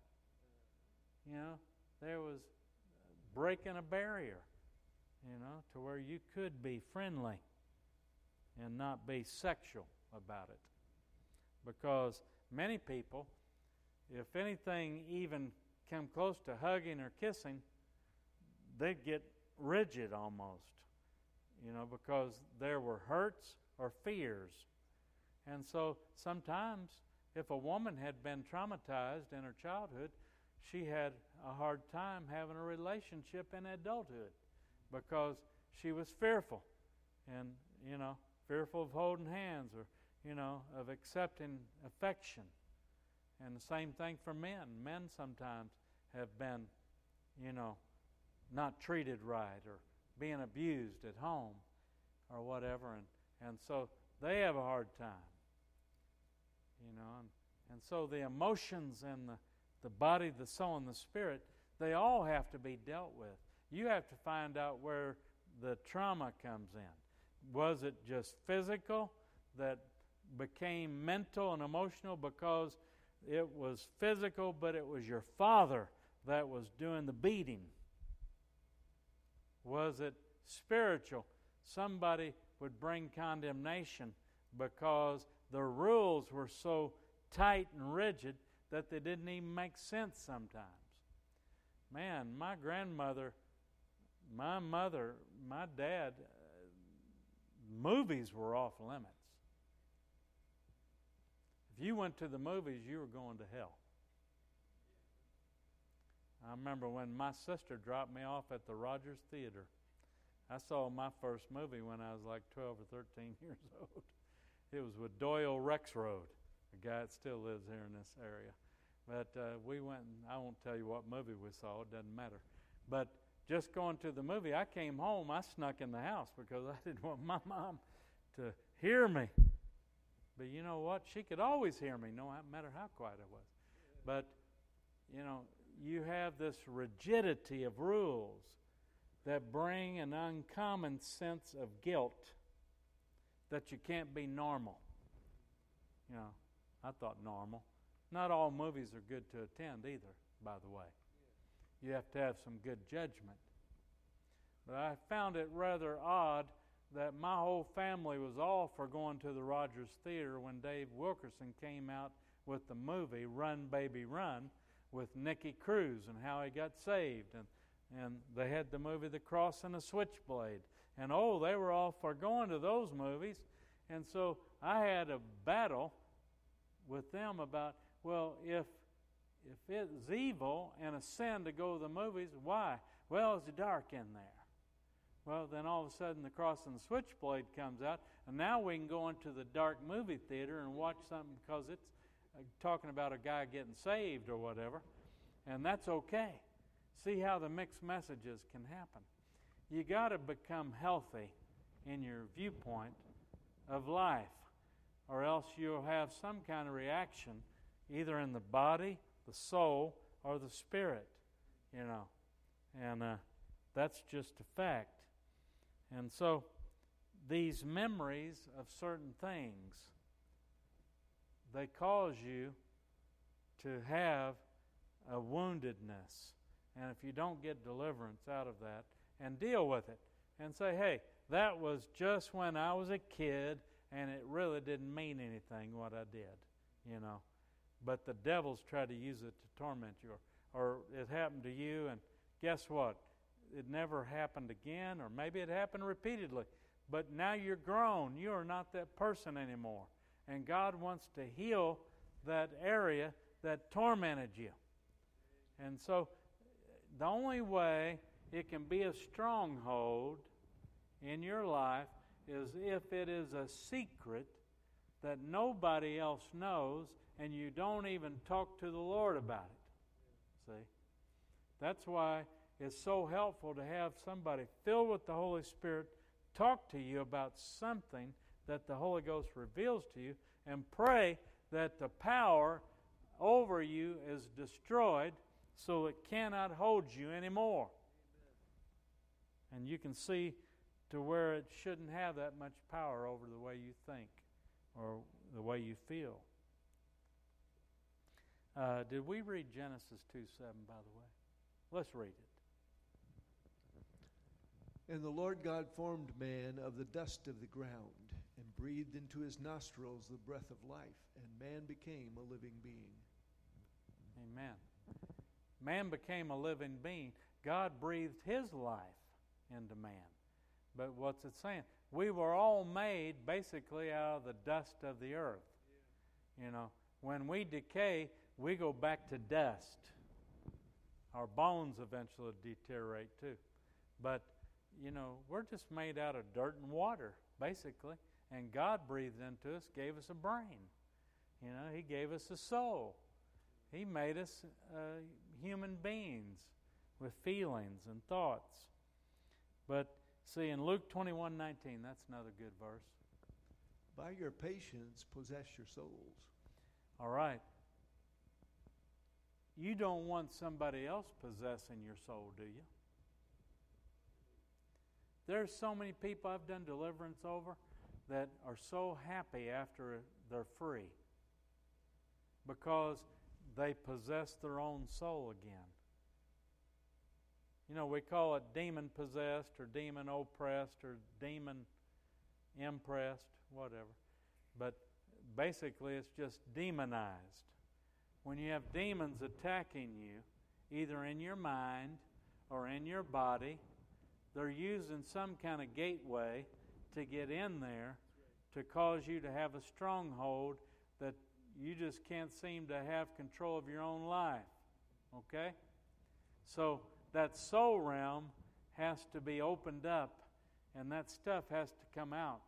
You know, there was breaking a barrier, you know, to where you could be friendly and not be sexual about it. Because many people, if anything even come close to hugging or kissing, they'd get rigid almost, you know, because there were hurts or fears. And so sometimes, if a woman had been traumatized in her childhood, she had a hard time having a relationship in adulthood because she was fearful and, you know, fearful of holding hands or, you know, of accepting affection. And the same thing for men. Men sometimes have been, you know, not treated right or being abused at home or whatever. And, and so they have a hard time, you know. And, and so the emotions and the the body, the soul, and the spirit, they all have to be dealt with. You have to find out where the trauma comes in. Was it just physical that became mental and emotional because it was physical, but it was your father that was doing the beating? Was it spiritual? Somebody would bring condemnation because the rules were so tight and rigid that they didn't even make sense sometimes. Man, my grandmother, my mother, my dad, uh, movies were off limits. If you went to the movies, you were going to hell. I remember when my sister dropped me off at the Rodgers Theater. I saw my first movie when I was like 12 or 13 years old. It was with Doyle Rexroad a guy that still lives here in this area. But uh, we went, and I won't tell you what movie we saw, it doesn't matter. But just going to the movie, I came home, I snuck in the house because I didn't want my mom to hear me. But you know what? She could always hear me, no matter how quiet I was. But, you know, you have this rigidity of rules that bring an uncommon sense of guilt that you can't be normal. You know, I thought normal. Not all movies are good to attend either, by the way. You have to have some good judgment. But I found it rather odd that my whole family was all for going to the Rodgers Theater when Dave Wilkerson came out with the movie Run Baby Run with Nicky Cruz and how he got saved. And, and they had the movie The Cross and the Switchblade. And oh, they were all for going to those movies. And so I had a battle with them about, well, if if it's evil and a sin to go to the movies, why? Well, it's dark in there. Well, then all of a sudden the cross and the switchblade comes out, and now we can go into the dark movie theater and watch something because it's uh, talking about a guy getting saved or whatever, and that's okay. See how the mixed messages can happen. You got to become healthy in your viewpoint of life or else you'll have some kind of reaction either in the body, the soul, or the spirit, you know. And uh, that's just a fact. And so these memories of certain things, they cause you to have a woundedness. And if you don't get deliverance out of that and deal with it and say, hey, that was just when I was a kid and it really didn't mean anything what I did, you know. But the devil's tried to use it to torment you. Or, or it happened to you, and guess what? It never happened again, or maybe it happened repeatedly. But now you're grown. You are not that person anymore. And God wants to heal that area that tormented you. And so the only way it can be a stronghold in your life is if it is a secret that nobody else knows and you don't even talk to the Lord about it. See? That's why it's so helpful to have somebody filled with the Holy Spirit talk to you about something that the Holy Ghost reveals to you and pray that the power over you is destroyed so it cannot hold you anymore. And you can see to where it shouldn't have that much power over the way you think or the way you feel. Uh, did we read Genesis 2 7, by the way? Let's read it. And the Lord God formed man of the dust of the ground and breathed into his nostrils the breath of life, and man became a living being. Amen. Man became a living being. God breathed his life into man. But what's it saying? We were all made basically out of the dust of the earth. You know, when we decay, we go back to dust. Our bones eventually deteriorate too. But, you know, we're just made out of dirt and water, basically. And God breathed into us, gave us a brain. You know, He gave us a soul. He made us uh, human beings with feelings and thoughts. But see, in Luke 21 19, that's another good verse. By your patience, possess your souls. All right. You don't want somebody else possessing your soul, do you? There's so many people I've done deliverance over that are so happy after they're free because they possess their own soul again. You know, we call it demon possessed or demon oppressed or demon impressed, whatever. But basically, it's just demonized. When you have demons attacking you, either in your mind or in your body, they're using some kind of gateway to get in there to cause you to have a stronghold that you just can't seem to have control of your own life. Okay? So that soul realm has to be opened up and that stuff has to come out.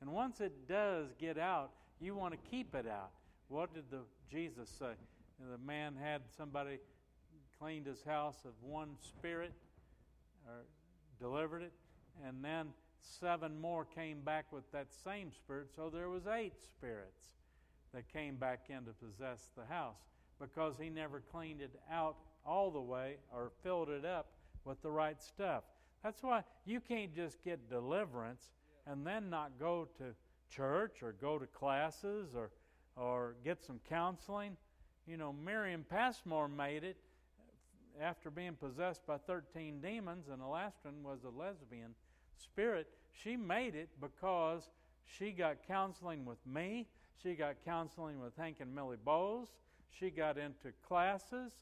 And once it does get out, you want to keep it out. What did the Jesus say? The man had somebody cleaned his house of one spirit or delivered it, and then seven more came back with that same spirit, so there was eight spirits that came back in to possess the house because he never cleaned it out all the way or filled it up with the right stuff. That's why you can't just get deliverance and then not go to church or go to classes or or get some counseling. You know, Miriam Passmore made it after being possessed by 13 demons, and the last one was a lesbian spirit. She made it because she got counseling with me she got counseling with Hank and Millie Bowles, She got into classes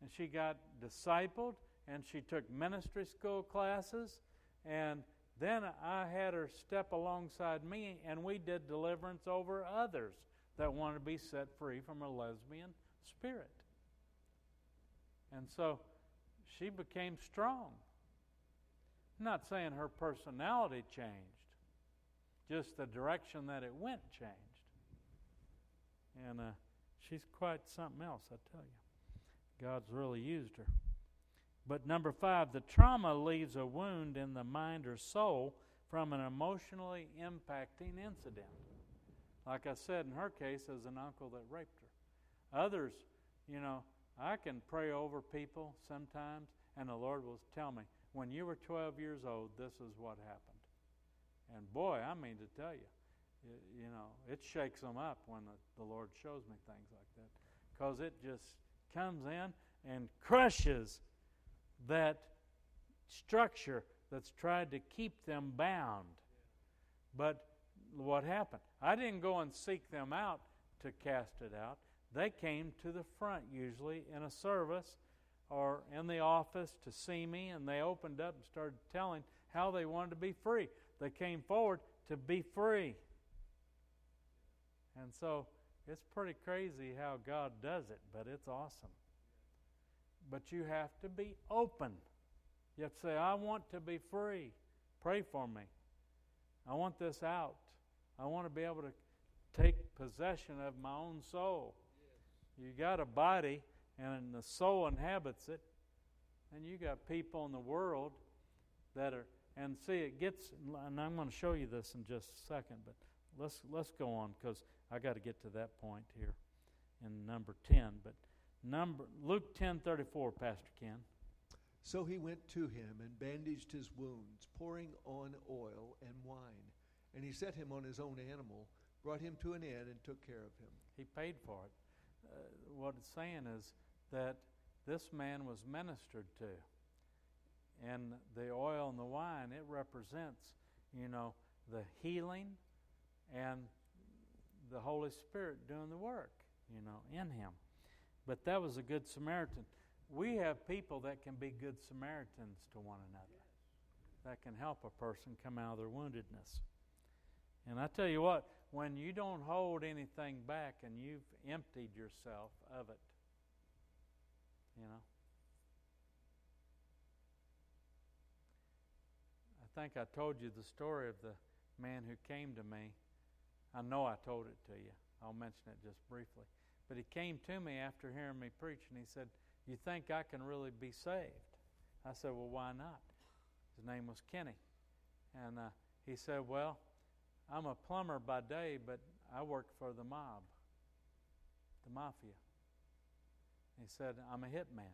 and she got discipled and she took ministry school classes. And then I had her step alongside me and we did deliverance over others that wanted to be set free from a lesbian spirit. And so she became strong. I'm not saying her personality changed, just the direction that it went changed. And uh, she's quite something else, I tell you. God's really used her. But number five, the trauma leaves a wound in the mind or soul from an emotionally impacting incident. Like I said, in her case, as an uncle that raped her. Others, you know, I can pray over people sometimes, and the Lord will tell me, when you were 12 years old, this is what happened. And boy, I mean to tell you, you know, it shakes them up when the, Lord shows me things like that. Because it just comes in and crushes that structure that's tried to keep them bound. But what happened? I didn't go and seek them out to cast it out. They came to the front usually in a service or in the office to see me, and they opened up and started telling how they wanted to be free. They came forward to be free. And so it's pretty crazy how God does it, but it's awesome. But you have to be open. You have to say, I want to be free. Pray for me. I want this out. I want to be able to take possession of my own soul. You got a body, and the soul inhabits it. And you got people in the world that are, and see, it gets, and I'm going to show you this in just a second, but let's let's go on because I got to get to that point here in number ten. But number Luke ten thirty four, Pastor Ken. So he went to him and bandaged his wounds, pouring on oil and wine. And he set him on his own animal, brought him to an inn, and took care of him. He paid for it. Uh, what it's saying is that this man was ministered to. And the oil and the wine, it represents, you know, the healing and the Holy Spirit doing the work, you know, in him. But that was a good Samaritan. We have people that can be good Samaritans to one another, that can help a person come out of their woundedness. And I tell you what, when you don't hold anything back and you've emptied yourself of it, you know. I think I told you the story of the man who came to me. I know I told it to you. I'll mention it just briefly. But he came to me after hearing me preach and he said, You think I can really be saved? I said, Well, why not? His name was Kenny. And uh, he said, Well, I'm a plumber by day, but I work for the mob, the mafia. He said, I'm a hitman.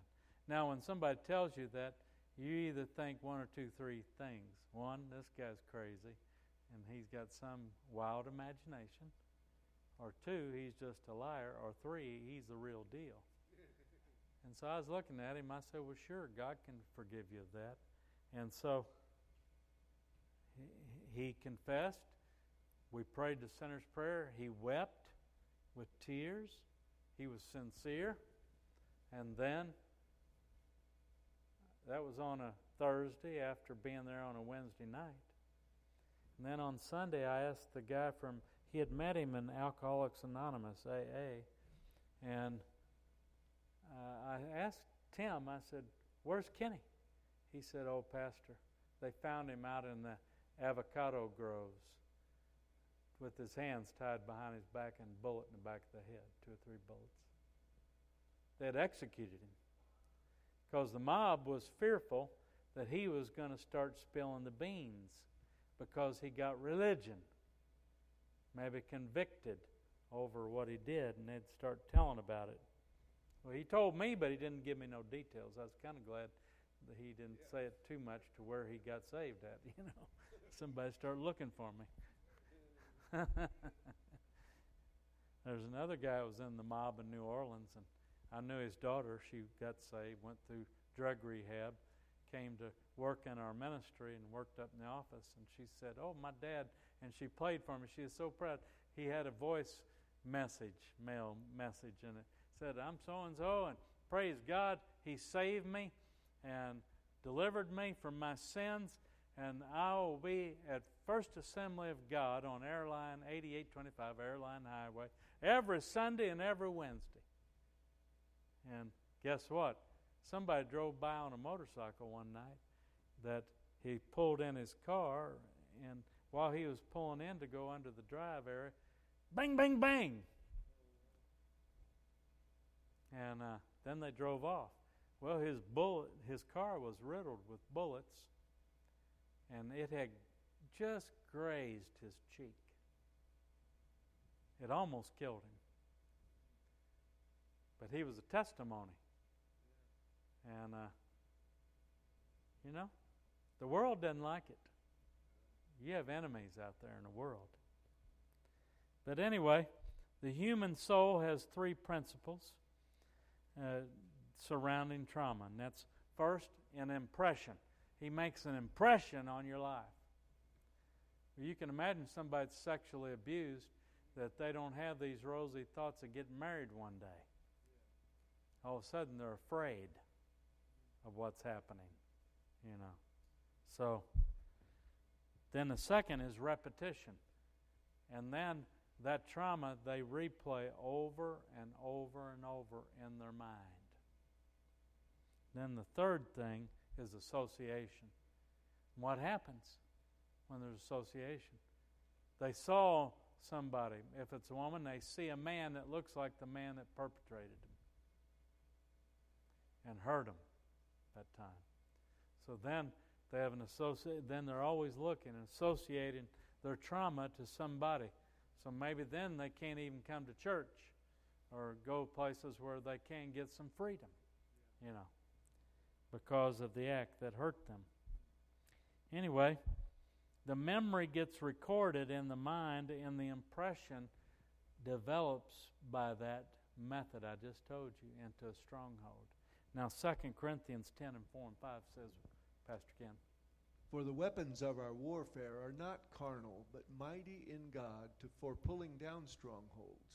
Now, when somebody tells you that, you either think one or two, three things. One, this guy's crazy and he's got some wild imagination. Or two, he's just a liar. Or three, he's the real deal. And so I was looking at him. I said, Well, sure, God can forgive you of that. And so he, he confessed. We prayed the sinner's prayer. He wept with tears. He was sincere. And then, that was on a Thursday after being there on a Wednesday night. And then on Sunday, I asked the guy from, he had met him in Alcoholics Anonymous, AA. And uh, I asked Tim, I said, Where's Kenny? He said, Oh, Pastor, they found him out in the avocado groves with his hands tied behind his back and bullet in the back of the head, two or three bullets. They had executed him because the mob was fearful that he was going to start spilling the beans because he got religion, maybe convicted over what he did, and they'd start telling about it. Well, he told me, but he didn't give me no details. I was kind of glad that he didn't yeah. say it too much to where he got saved at. You know, somebody started looking for me. There's another guy who was in the mob in New Orleans, and I knew his daughter. She got saved, went through drug rehab, came to work in our ministry and worked up in the office. And she said, Oh, my dad, and she played for me. She was so proud. He had a voice message, mail message, and it said, I'm so and so, and praise God, He saved me and delivered me from my sins, and I will be at First Assembly of God on Airline 8825 Airline Highway every Sunday and every Wednesday. And guess what? Somebody drove by on a motorcycle one night that he pulled in his car, and while he was pulling in to go under the drive area, bang, bang, bang. And uh, then they drove off. Well, his bullet, his car was riddled with bullets, and it had just grazed his cheek. It almost killed him. But he was a testimony. And, uh, you know, the world doesn't like it. You have enemies out there in the world. But anyway, the human soul has three principles uh, surrounding trauma. And that's first, an impression. He makes an impression on your life. You can imagine somebody that's sexually abused that they don't have these rosy thoughts of getting married one day. All of a sudden, they're afraid of what's happening, you know. So, then the second is repetition. And then that trauma they replay over and over and over in their mind. Then the third thing is association. What happens when there's association? They saw somebody. If it's a woman, they see a man that looks like the man that perpetrated them and hurt them that time. So then they have an associate. Then they're always looking and associating their trauma to somebody. So maybe then they can't even come to church or go places where they can get some freedom, you know, because of the act that hurt them. Anyway, the memory gets recorded in the mind, and the impression develops by that method I just told you into a stronghold. Now, 2 Corinthians 10 and 4 and 5 says, Pastor Ken. For the weapons of our warfare are not carnal, but mighty in God to, for pulling down strongholds,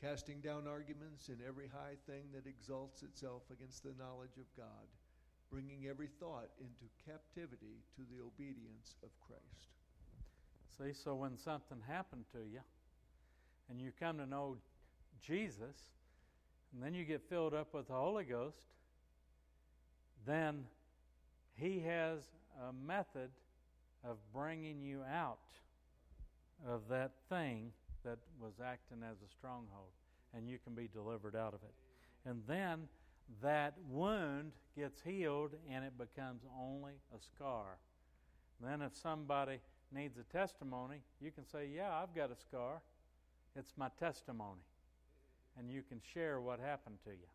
casting down arguments and every high thing that exalts itself against the knowledge of God, bringing every thought into captivity to the obedience of Christ. See, so when something happened to you and you come to know Jesus, and then you get filled up with the Holy Ghost, then He has a method of bringing you out of that thing that was acting as a stronghold, and you can be delivered out of it. And then that wound gets healed and it becomes only a scar. Then, if somebody needs a testimony, you can say, Yeah, I've got a scar. It's my testimony. And you can share what happened to you.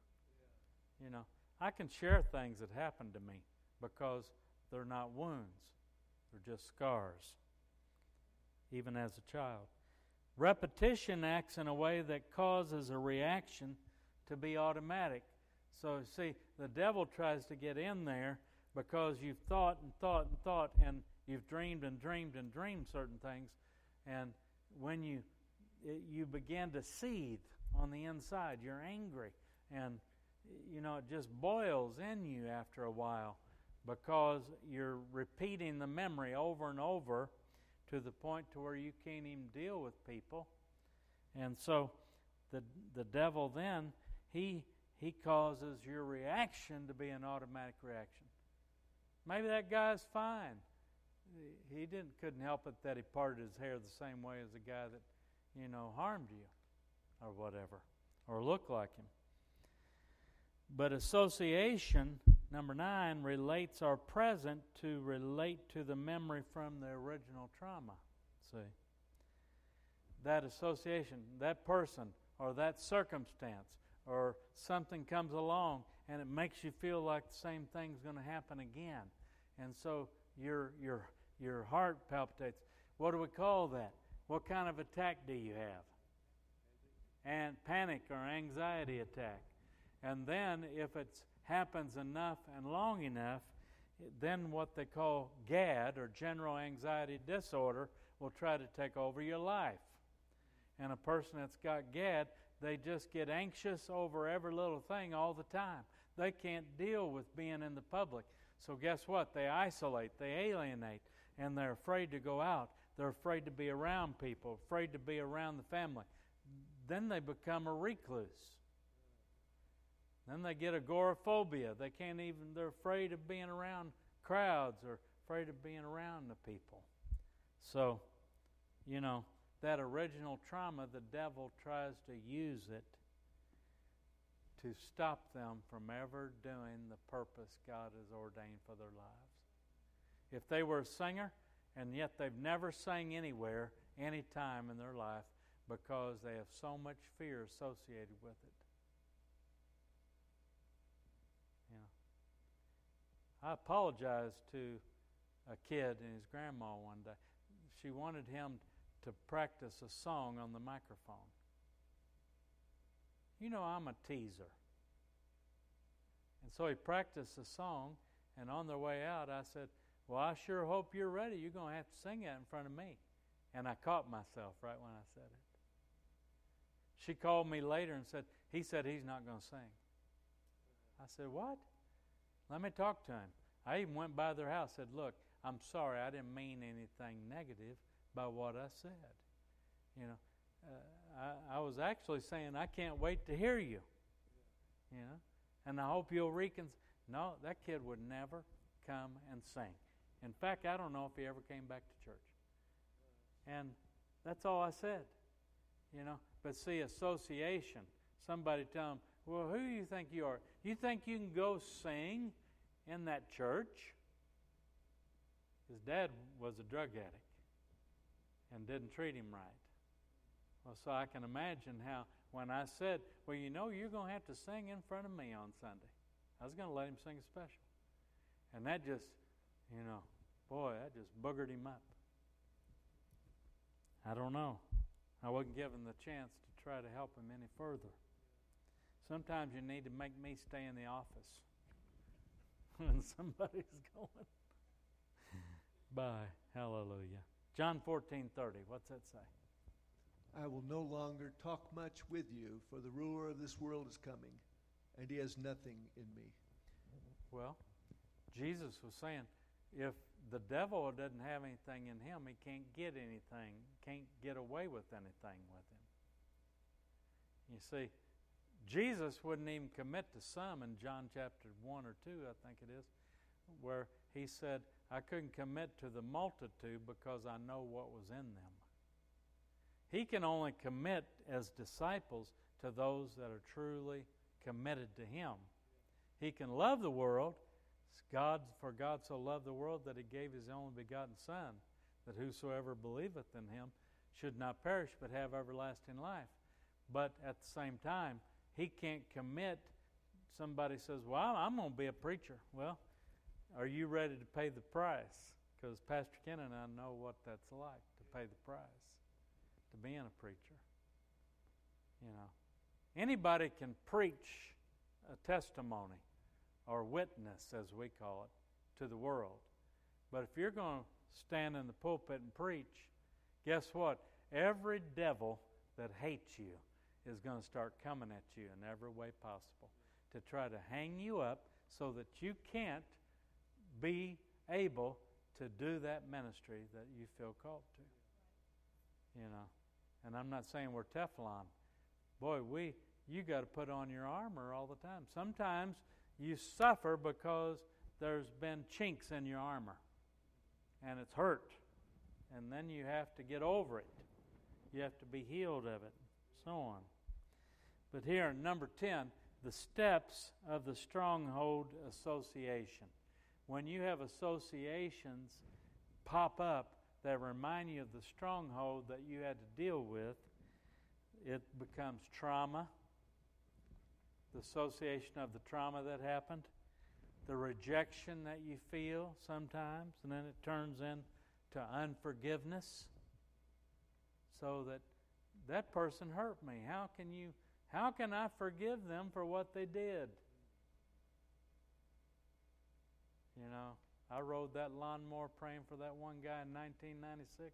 You know, I can share things that happened to me because they're not wounds, they're just scars, even as a child. Repetition acts in a way that causes a reaction to be automatic. So, see, the devil tries to get in there because you've thought and thought and thought, and you've dreamed and dreamed and dreamed certain things. And when you it, you begin to seethe on the inside, you're angry, and you know it just boils in you after a while because you're repeating the memory over and over to the point to where you can't even deal with people. And so the the devil then he he causes your reaction to be an automatic reaction. Maybe that guy's fine. He didn't couldn't help it that he parted his hair the same way as the guy that, you know, harmed you or whatever or look like him. But association Number nine relates our present to relate to the memory from the original trauma. See? That association, that person, or that circumstance, or something comes along and it makes you feel like the same thing's going to happen again. And so your, your, your heart palpitates. What do we call that? What kind of attack do you have? And panic or anxiety attack. And then if it happens enough and long enough, then what they call GAD or general anxiety disorder will try to take over your life. And a person that's got GAD, they just get anxious over every little thing all the time. They can't deal with being in the public. So, guess what? They isolate, they alienate, and they're afraid to go out. They're afraid to be around people, afraid to be around the family. Then they become a recluse. Then they get agoraphobia. They can't even, they're afraid of being around crowds or afraid of being around the people. So, you know, that original trauma, the devil tries to use it to stop them from ever doing the purpose God has ordained for their lives. If they were a singer and yet they've never sang anywhere, any time in their life, because they have so much fear associated with it. I apologized to a kid and his grandma one day. She wanted him to practice a song on the microphone. You know, I'm a teaser. And so he practiced the song, and on their way out, I said, Well, I sure hope you're ready. You're going to have to sing that in front of me. And I caught myself right when I said it. She called me later and said, He said he's not going to sing. I said, What? Let me talk to him. I even went by their house said, Look, I'm sorry, I didn't mean anything negative by what I said. You know, uh, I, I was actually saying, I can't wait to hear you. You know, and I hope you'll recon. No, that kid would never come and sing. In fact, I don't know if he ever came back to church. And that's all I said. You know, but see, association, somebody tell him, well, who do you think you are? You think you can go sing in that church? His dad was a drug addict and didn't treat him right. Well, so I can imagine how when I said, Well, you know, you're going to have to sing in front of me on Sunday, I was going to let him sing a special. And that just, you know, boy, that just boogered him up. I don't know. I wasn't given the chance to try to help him any further. Sometimes you need to make me stay in the office when somebody's going Bye. Hallelujah. John 14:30. What's that say? I will no longer talk much with you, for the ruler of this world is coming, and he has nothing in me. Well, Jesus was saying, if the devil doesn't have anything in him, he can't get anything, can't get away with anything with him. You see, Jesus wouldn't even commit to some in John chapter 1 or 2, I think it is, where he said, I couldn't commit to the multitude because I know what was in them. He can only commit as disciples to those that are truly committed to Him. He can love the world. God, for God so loved the world that He gave His only begotten Son, that whosoever believeth in Him should not perish but have everlasting life. But at the same time, He can't commit. Somebody says, Well, I'm going to be a preacher. Well, are you ready to pay the price? Because Pastor Ken and I know what that's like to pay the price, to being a preacher. You know, anybody can preach a testimony or witness, as we call it, to the world. But if you're going to stand in the pulpit and preach, guess what? Every devil that hates you is going to start coming at you in every way possible to try to hang you up so that you can't be able to do that ministry that you feel called to. You know, and I'm not saying we're Teflon. Boy, we you got to put on your armor all the time. Sometimes you suffer because there's been chinks in your armor and it's hurt. And then you have to get over it. You have to be healed of it, so on. But here, number 10, the steps of the stronghold association when you have associations pop up that remind you of the stronghold that you had to deal with, it becomes trauma, the association of the trauma that happened, the rejection that you feel sometimes, and then it turns into unforgiveness. So that that person hurt me. How can you how can I forgive them for what they did? You know, I rode that lawnmower praying for that one guy in 1996.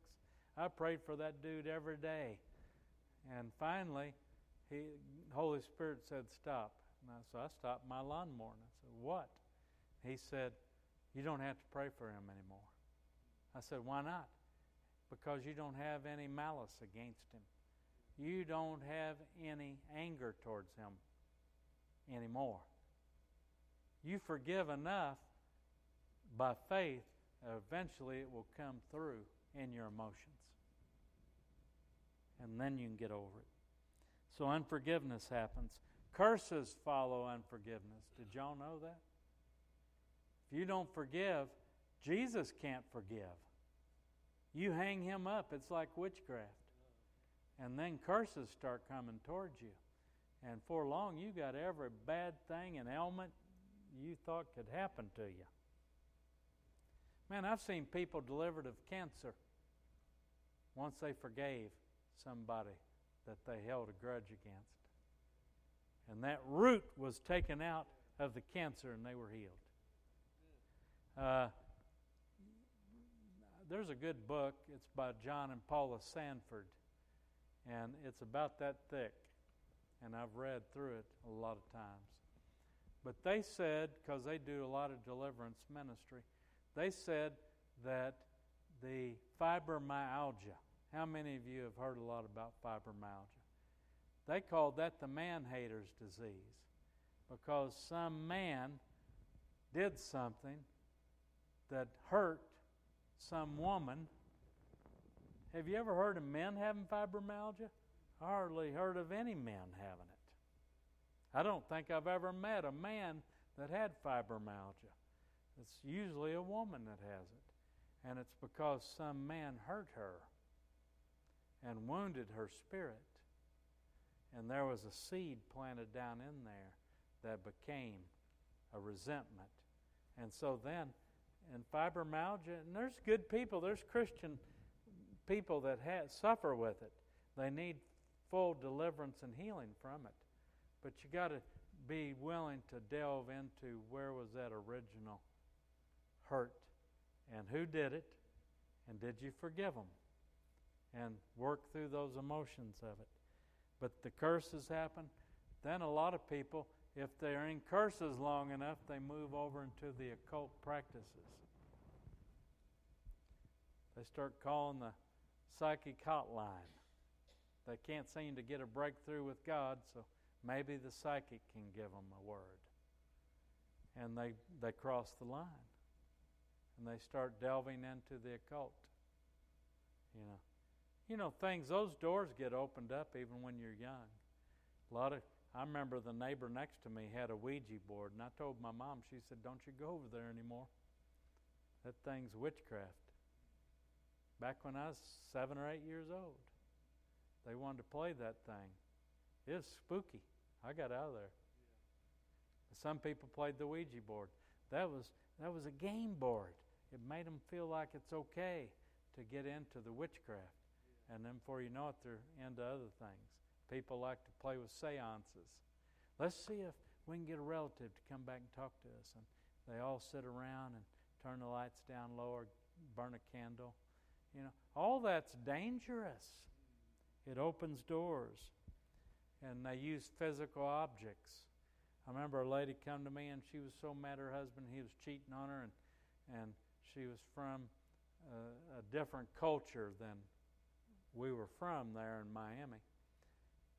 I prayed for that dude every day. And finally, he, Holy Spirit said, Stop. And I, so I stopped my lawnmower. And I said, What? He said, You don't have to pray for him anymore. I said, Why not? Because you don't have any malice against him. You don't have any anger towards him anymore. You forgive enough by faith, eventually it will come through in your emotions. And then you can get over it. So unforgiveness happens. Curses follow unforgiveness. Did y'all know that? If you don't forgive, Jesus can't forgive. You hang him up, it's like witchcraft. And then curses start coming towards you. And for long, you got every bad thing and ailment you thought could happen to you. Man, I've seen people delivered of cancer once they forgave somebody that they held a grudge against. And that root was taken out of the cancer and they were healed. Uh, there's a good book. It's by John and Paula Sandford, and it's about that thick. And I've read through it a lot of times. But they said, because they do a lot of deliverance ministry, they said that the fibromyalgia, how many of you have heard a lot about fibromyalgia? They called that the man hater's disease because some man did something that hurt some woman. Have you ever heard of men having fibromyalgia? Hardly heard of any men having it. I don't think I've ever met a man that had fibromyalgia. It's usually a woman that has it. And it's because some man hurt her and wounded her spirit. And there was a seed planted down in there that became a resentment. And so then, in fibromyalgia, and there's good people, there's Christian people that ha- suffer with it. They need full deliverance and healing from it. But you got to be willing to delve into where was that original hurt and who did it and did you forgive them and work through those emotions of it. But the curses happen. Then a lot of people, if they're in curses long enough, they move over into the occult practices. They start calling the psychic hotline. They can't seem to get a breakthrough with God, so maybe the psychic can give them a word. And they, they cross the line. And they start delving into the occult. You know. You know, things, those doors get opened up even when you're young. A lot of, I remember the neighbor next to me had a Ouija board, and I told my mom, she said, Don't you go over there anymore. That thing's witchcraft. Back when I was seven or eight years old. They wanted to play that thing. It was spooky. I got out of there. Some people played the Ouija board. That was that was a game board. It made them feel like it's okay to get into the witchcraft. And then before you know it, they're into other things. People like to play with seances. Let's see if we can get a relative to come back and talk to us. And they all sit around and turn the lights down lower, burn a candle. You know, all that's dangerous. It opens doors. And they use physical objects. I remember a lady come to me and she was so mad her husband he was cheating on her and and she was from a, a different culture than we were from there in Miami.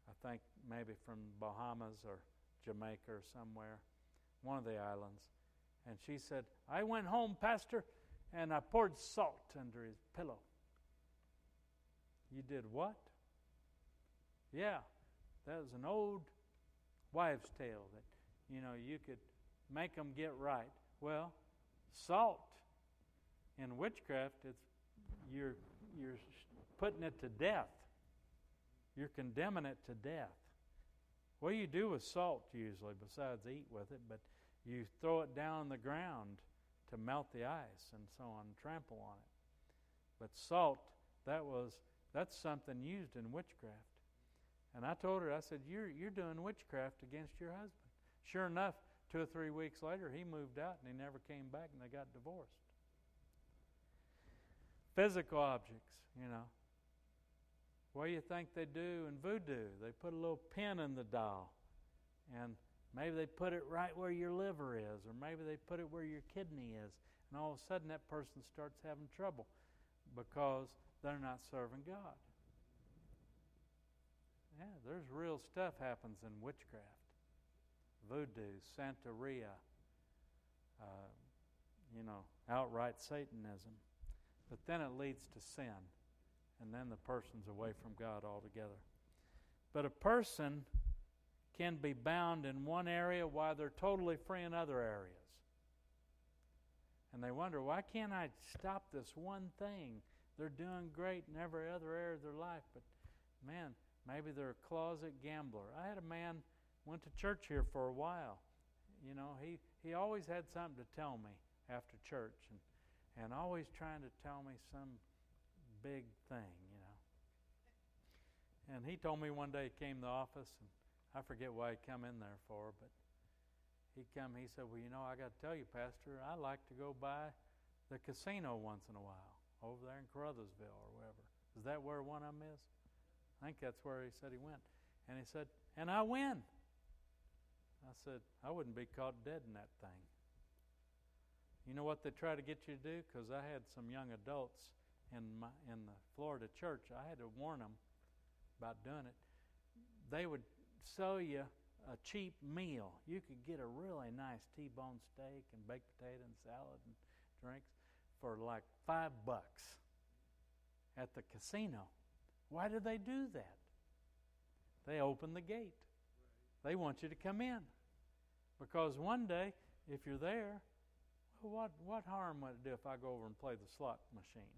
I think maybe from Bahamas or Jamaica or somewhere, one of the islands. And she said, I went home, Pastor, and I poured salt under his pillow. You did what? Yeah, that was an old wives' tale that, you know, you could make them get right. Well, salt in witchcraft, it's you're you're putting it to death. You're condemning it to death. What do you do with salt usually, besides eat with it? But you throw it down the ground to melt the ice and so on, trample on it. But salt, that was that's something used in witchcraft. And I told her, I said, You're you're doing witchcraft against your husband. Sure enough, two or three weeks later he moved out and he never came back and they got divorced. Physical objects, you know. What do you think they do in voodoo? They put a little pin in the doll, and maybe they put it right where your liver is, or maybe they put it where your kidney is, and all of a sudden that person starts having trouble because they're not serving God. Yeah, there's real stuff happens in witchcraft, voodoo, Santeria, uh, you know, outright Satanism. But then it leads to sin and then the person's away from God altogether. But a person can be bound in one area while they're totally free in other areas. And they wonder, why can't I stop this one thing? They're doing great in every other area of their life, but man, maybe they're a closet gambler. I had a man went to church here for a while. You know, he, he always had something to tell me after church and, and always trying to tell me some big thing, you know. And he told me one day he came to the office, and I forget why he come in there for, but he come. He said, "Well, you know, I got to tell you, Pastor, I like to go by the casino once in a while." over there in Caruthersville or wherever. Is that where one of them is? I think that's where he said he went. And he said, and I win. I said, I wouldn't be caught dead in that thing. You know what they try to get you to do? Because I had some young adults in my in the Florida church. I had to warn them about doing it. They would sell you a cheap meal. You could get a really nice T-bone steak and baked potato and salad and drinks for like five bucks at the casino. Why do they do that? They open the gate. They want you to come in. Because one day, if you're there, what, what harm would it do if I go over and play the slot machine?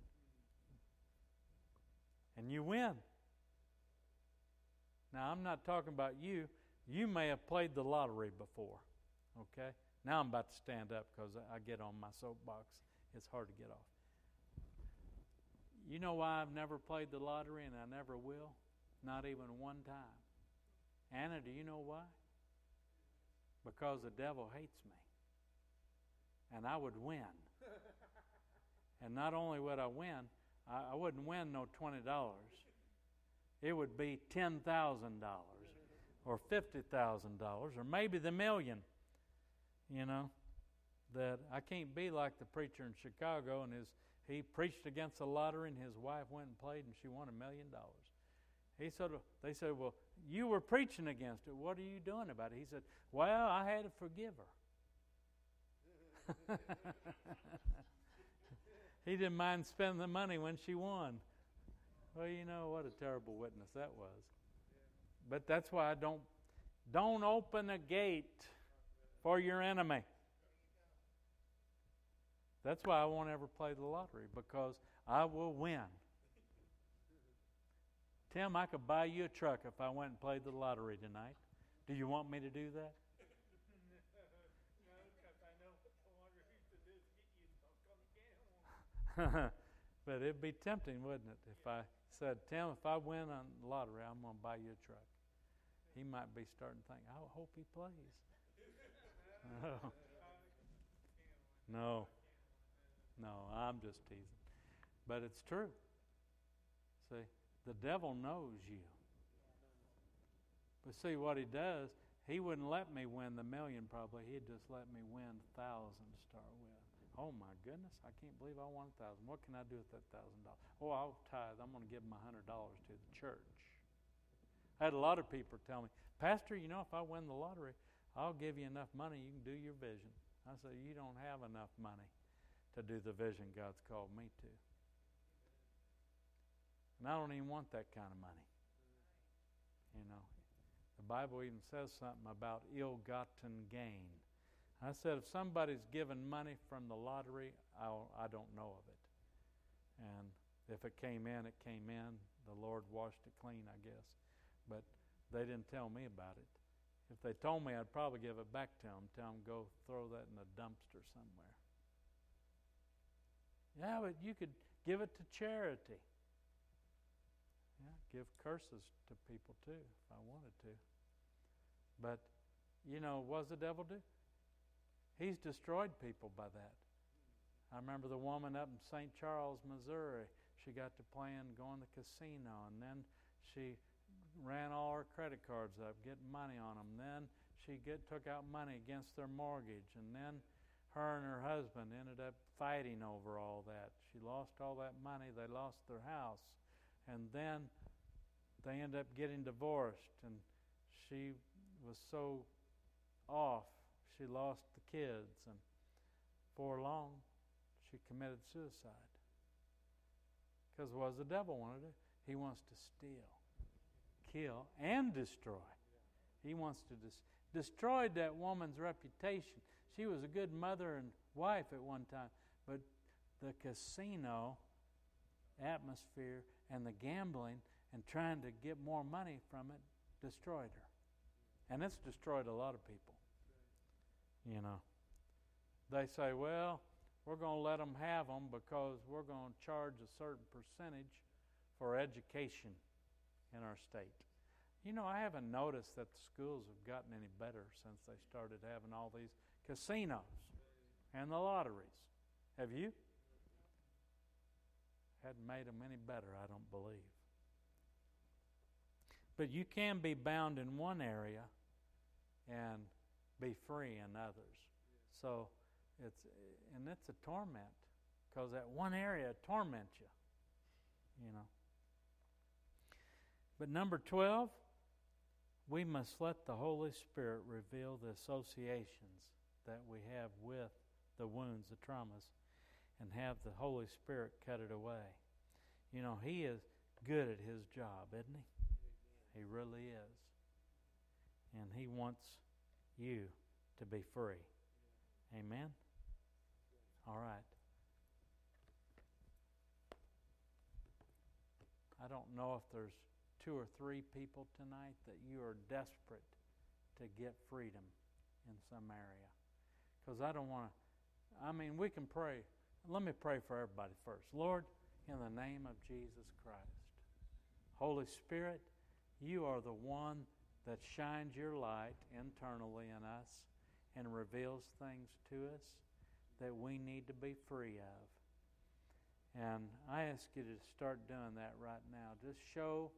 And you win. Now, I'm not talking about you. You may have played the lottery before, okay? Now I'm about to stand up because I get on my soapbox. It's hard to get off. You know why I've never played the lottery and I never will? Not even one time. Anna, do you know why? Because the devil hates me. And I would win. and not only would I win, I, I wouldn't win no $20. It would be $10,000 or $50,000 or maybe the million. You know, that I can't be like the preacher in Chicago and his he preached against the lottery and his wife went and played and she won a million dollars. He said, they said, well, you were preaching against it. What are you doing about it? He said, well, I had to forgive her. he didn't mind spending the money when she won. Well, you know what a terrible witness that was. But that's why I don't don't open a gate for your enemy. That's why I won't ever play the lottery because I will win. Tim, I could buy you a truck if I went and played the lottery tonight. Do you want me to do that? but it'd be tempting, wouldn't it, if I said, Tim, if I win on the lottery, I'm going to buy you a truck. He might be starting to think, I hope he plays. no. No. I'm just teasing. But it's true. See, the devil knows you. But see what he does, he wouldn't let me win the million probably. He'd just let me win a thousand to start with. Oh my goodness, I can't believe I won a thousand. What can I do with that thousand dollars? Oh, I'll tithe. I'm going to give my hundred dollars to the church. I had a lot of people tell me, Pastor, you know, if I win the lottery, I'll give you enough money you can do your vision. I said, You don't have enough money to do the vision God's called me to. And I don't even want that kind of money. You know, the Bible even says something about ill gotten gain. I said, if somebody's given money from the lottery, I'll, I don't know of it. And if it came in, it came in. The Lord washed it clean, I guess. But they didn't tell me about it. If they told me, I'd probably give it back to them, tell them go throw that in a dumpster somewhere. Yeah, but you could give it to charity. Yeah, give curses to people too if I wanted to. But, you know, what does the devil do? He's destroyed people by that. I remember the woman up in St. Charles, Missouri. She got to playing, going to the casino, and then she ran all her credit cards up, getting money on them. Then she get, took out money against their mortgage, and then her and her husband ended up fighting over all that. She lost all that money, they lost their house, and then they ended up getting divorced, and she was so off, she lost kids, and for long, she committed suicide. Because what does the devil want to do? He wants to steal, kill, and destroy. He wants to destroyed that woman's reputation. She was a good mother and wife at one time, but the casino atmosphere and the gambling and trying to get more money from it destroyed her. And it's destroyed a lot of people. You know, they say, well, we're going to let them have them because we're going to charge a certain percentage for education in our state. You know, I haven't noticed that the schools have gotten any better since they started having all these casinos and the lotteries. Have you? Hadn't made them any better, I don't believe. But you can be bound in one area and be free in others. So it's and it's a torment because that one area torments you. You know. But number 12, we must let the Holy Spirit reveal the associations that we have with the wounds, the traumas, and have the Holy Spirit cut it away. You know, He is good at His job, isn't He? He really is. And He wants you to be free. Amen? All right. I don't know if there's two or three people tonight that you are desperate to get freedom in some area. Because I don't want to, I mean, we can pray. Let me pray for everybody first. Lord, in the name of Jesus Christ, Holy Spirit, you are the one that shines your light internally in us and reveals things to us that we need to be free of. And I ask you to start doing that right now. Just show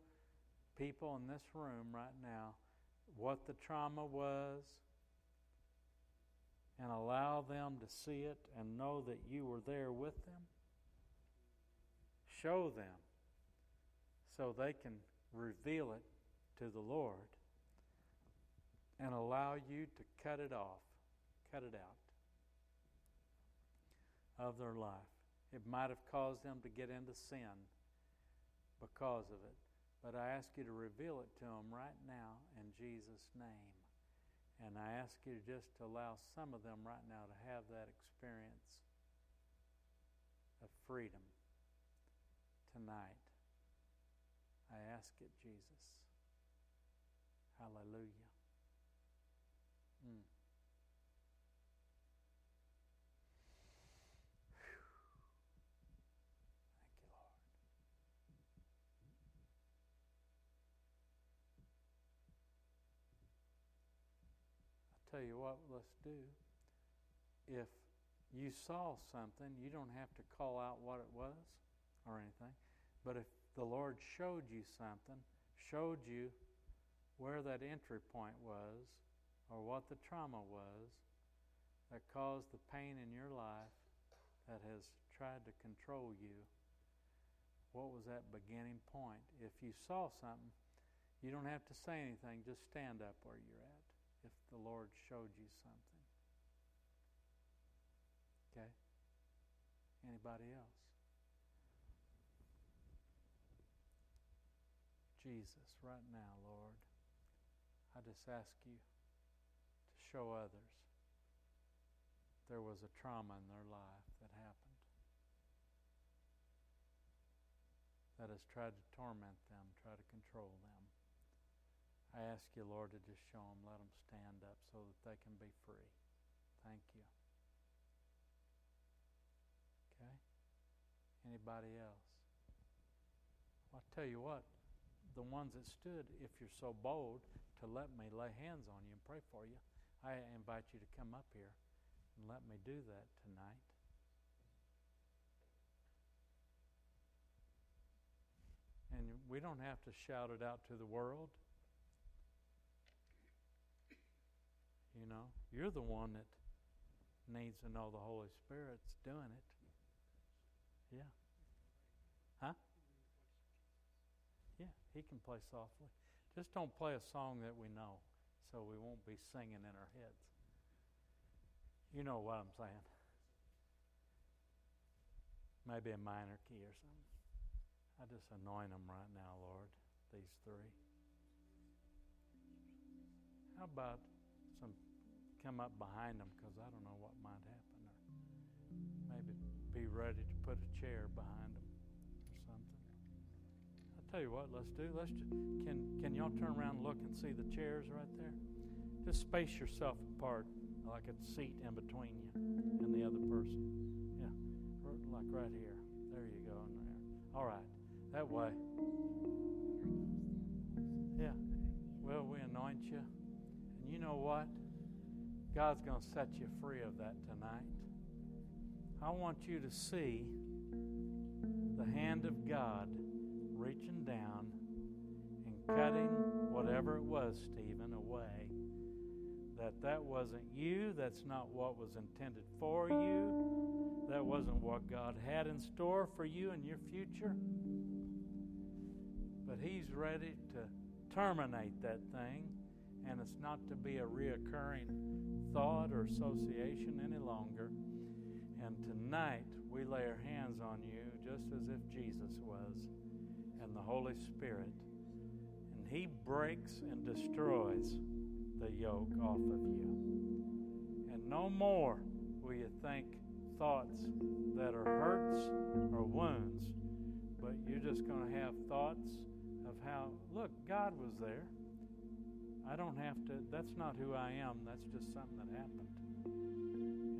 people in this room right now what the trauma was and allow them to see it and know that you were there with them. Show them so they can reveal it to the Lord and allow you to cut it off, cut it out of their life. It might have caused them to get into sin because of it. But I ask you to reveal it to them right now in Jesus' name. And I ask you just to allow some of them right now to have that experience of freedom tonight. I ask it, Jesus. Hallelujah. Tell you what, let's do. If you saw something, you don't have to call out what it was or anything. But if the Lord showed you something, showed you where that entry point was or what the trauma was that caused the pain in your life that has tried to control you, what was that beginning point? If you saw something, you don't have to say anything, just stand up where you're if the Lord showed you something. Okay? Anybody else? Jesus, right now, Lord, I just ask you to show others there was a trauma in their life that happened that has tried to torment them, try to control them. I ask you, Lord, to just show them, let them stand up so that they can be free. Thank you. Okay? Anybody else? Well, I'll tell you what, the ones that stood, if you're so bold to let me lay hands on you and pray for you, I invite you to come up here and let me do that tonight. And we don't have to shout it out to the world. You know, you're the one that needs to know the Holy Spirit's doing it. Yeah. Huh? Yeah, he can play softly. Just don't play a song that we know so we won't be singing in our heads. You know what I'm saying. Maybe a minor key or something. I just anoint them right now, Lord, these three. How about come up behind them because I don't know what might happen. Or maybe be ready to put a chair behind them or something. I'll tell you what, let's do. Let's just, can can y'all turn around and look and see the chairs right there? Just space yourself apart like a seat in between you and the other person. Yeah, like right here. There you go. There. All right, that way. Yeah. Well, we anoint you. And you know what? God's going to set you free of that tonight. I want you to see the hand of God reaching down and cutting whatever it was, Stephen, away. That that wasn't you, that's not what was intended for you, that wasn't what God had in store for you and your future. But He's ready to terminate that thing, and it's not to be a reoccurring thought or association any longer. And tonight we lay our hands on you just as if Jesus was and the Holy Spirit. And He breaks and destroys the yoke off of you. And no more will you think thoughts that are hurts or wounds, but you're just going to have thoughts of how, look, God was there. I don't have to, that's not who I am, that's just something that happened.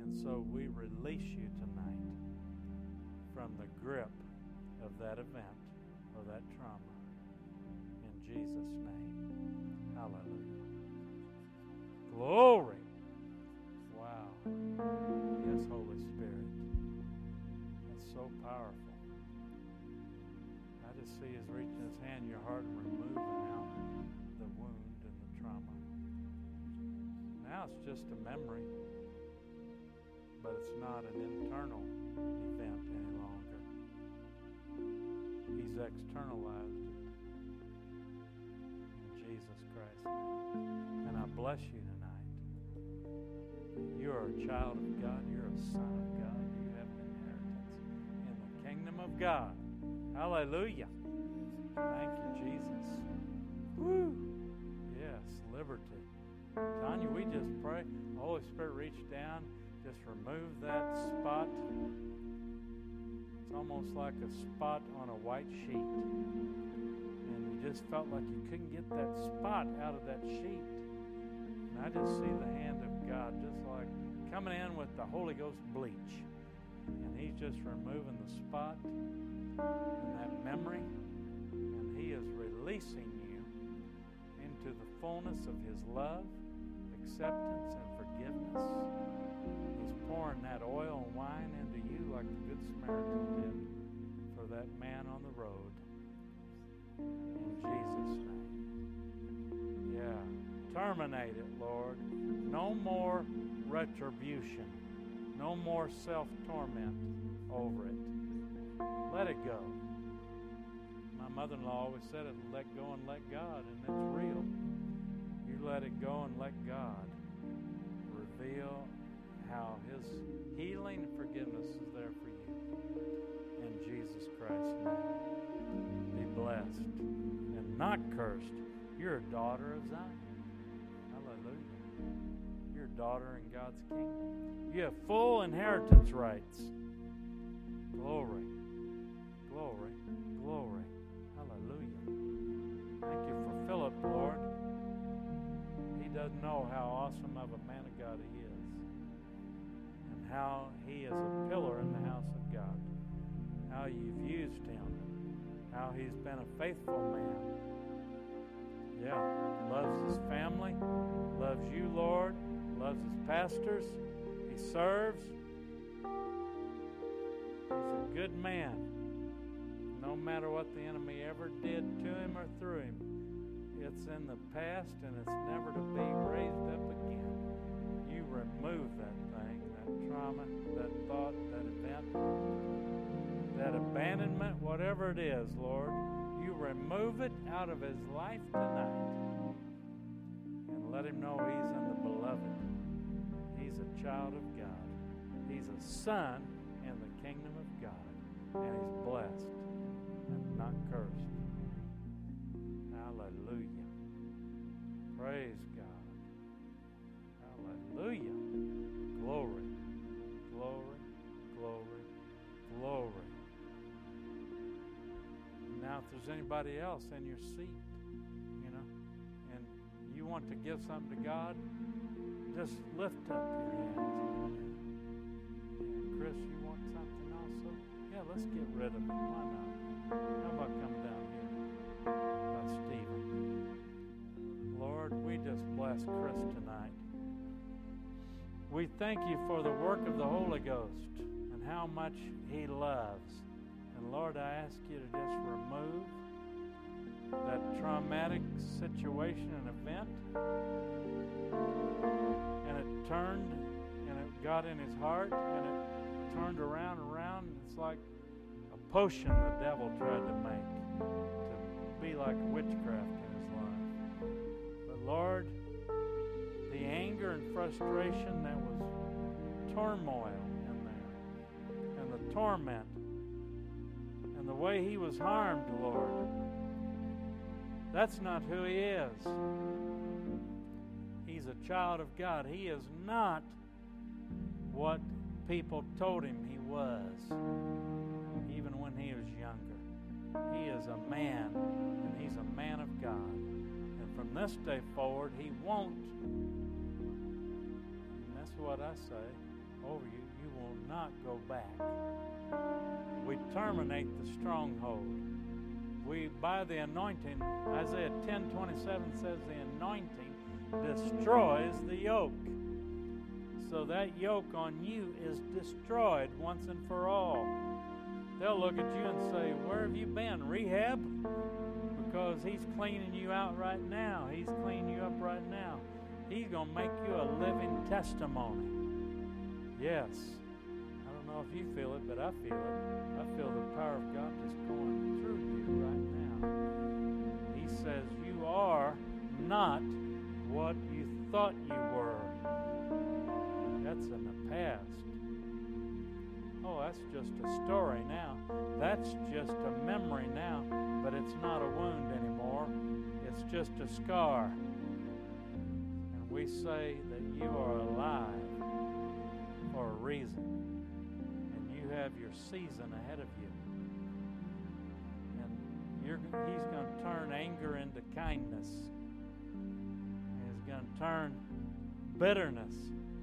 And so we release you tonight from the grip of that event or that trauma. In Jesus' name. Hallelujah. Glory. Wow. Yes, Holy Spirit. That's so powerful. I just see His reaching His hand in your heart and removing Now it's just a memory, but it's not an internal event any longer. He's externalized. In Jesus Christ's name. And I bless you tonight. You are a child of God. You're a son of God. You have an inheritance in the kingdom of God. Hallelujah. Thank you, Jesus. Woo. Yes, liberty. Tanya, we just pray. The Holy Spirit reach down, just remove that spot. It's almost like a spot on a white sheet. And you just felt like you couldn't get that spot out of that sheet. And I just see the hand of God just like coming in with the Holy Ghost bleach. And He's just removing the spot and that memory. And He is releasing you into the fullness of His love, acceptance, and forgiveness. He's pouring that oil and wine into you like the Good Samaritan did for that man on the road. In Jesus' name. Yeah. Terminate it, Lord. No more retribution. No more self torment over it. Let it go. My mother in law always said it let go and let God, and it's real. Let it go and let God reveal how His healing and forgiveness is there for you. In Jesus Christ's name. Be blessed and not cursed. You're a daughter of Zion. Hallelujah. You're a daughter in God's kingdom. You have full inheritance rights. Glory. Glory. Glory. Doesn't know how awesome of a man of God he is and how he is a pillar in the house of God. How you've used him. How he's been a faithful man. Yeah, loves his family, loves you, Lord, loves his pastors, he serves. He's a good man. No matter what the enemy ever did to him or through him, it's in the past and it's never to be raised up again. You remove that thing, that trauma, that thought, that event, that abandonment, whatever it is, Lord. You remove it out of his life tonight and let him know he's in the beloved. He's a child of God. He's a son in the kingdom of God. And he's blessed and not cursed. Hallelujah. Praise God. Hallelujah. Glory, glory, glory, glory. Now, if there's anybody else in your seat, you know, and you want to give something to God, just lift up your hands. Chris, you want something also? Yeah, let's get rid of it. Why not? How about coming bless Chris tonight. We thank you for the work of the Holy Ghost and how much he loves And Lord, I ask you to just remove that traumatic situation and event. And it turned and it got in his heart and it turned around and around. And it's like a potion the devil tried to make to be like witchcraft in his life. But Lord, the anger and frustration that was turmoil in there and the torment and the way he was harmed, Lord. That's not who he is. He's a child of God. He is not what people told him he was, even when he was younger. He is a man, and he's a man of God. And from this day forward, he won't. What I say. Over you. You will not go back. We terminate the stronghold. We by the anointing isaiah 10 27 says the anointing destroys the yoke. So that yoke on you is destroyed once and for all. They'll look at you and say where have you been? Rehab? Because he's cleaning you out right now. He's cleaning you up right now he's going to make you a living testimony yes i don't know if you feel it but i feel it i feel the power of god just going through you right now. he says, You are not what you thought you were. That's in the past. Oh, that's just a story now. That's just a memory now, but it's not a wound anymore. It's just a scar. And we say that you are alive for a reason, and you have your season ahead of you. You're, he's going to turn anger into kindness. He's going to turn bitterness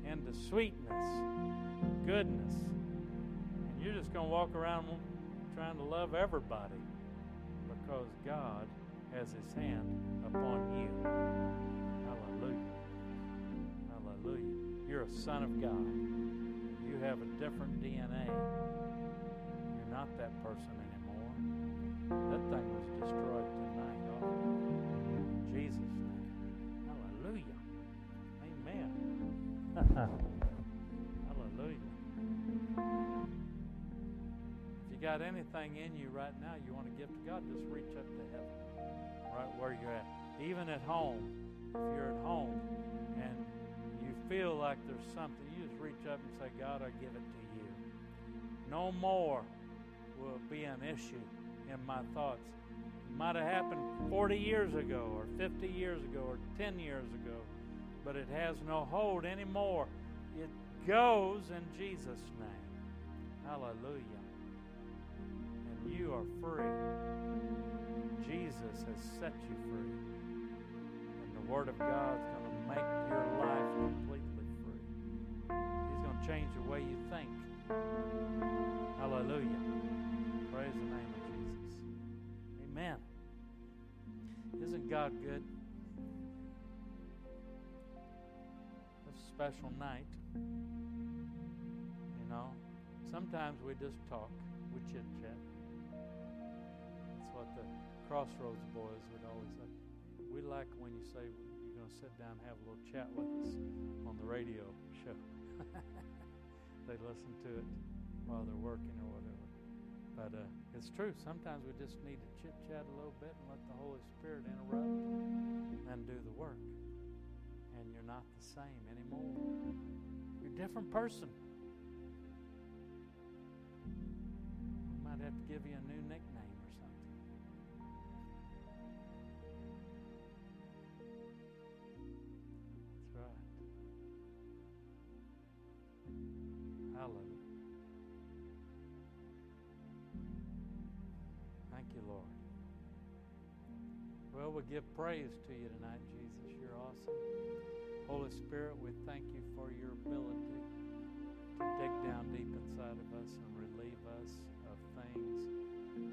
into sweetness, goodness. And you're just going to walk around trying to love everybody because God has his hand upon you. Hallelujah. You're a son of God. You have a different DNA. You're not that person anymore. That thing was destroyed tonight. Oh, Jesus' name. Hallelujah. Amen. Hallelujah. If you got anything in you right now you want to give to God, just reach up to heaven, right where you're at. Even at home, if you're at home feel like there's something, you just reach up and say, God, I give it to you. No more will be an issue in my thoughts. It might have happened 40 years ago, or 50 years ago, or 10 years ago, but it has no hold anymore. It goes in Jesus' name. Hallelujah. And you are free. Jesus has set you free. And the Word of God is going to make your life change the way you think. Hallelujah. Praise the name of Jesus. Amen. Isn't God good? It's a special night. You know, sometimes we just talk, we chit chat. That's what the Crossroads boys would always say. We like when you say you're going to sit down and have a little chat with us on the radio show. they listen to it while they're working or whatever. But uh, it's true. Sometimes we just need to chit chat a little bit and let the Holy Spirit interrupt and do the work. And you're not the same anymore. You're a different person. We might have to give you a new nickname give praise to you tonight, Jesus. You're awesome. Holy Spirit, we thank you for your ability to dig down deep inside of us and relieve us of things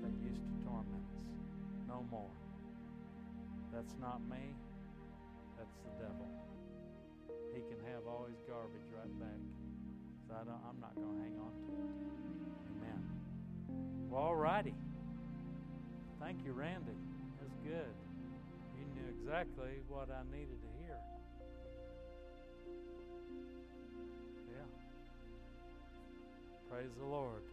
that used to torment us. No more. That's not me. That's the devil. He can have all his garbage right back. So I am not going to hang on to it. Amen. Well, all righty. Thank you, Randy. That's good. Exactly what I needed to hear. Yeah. Praise the Lord.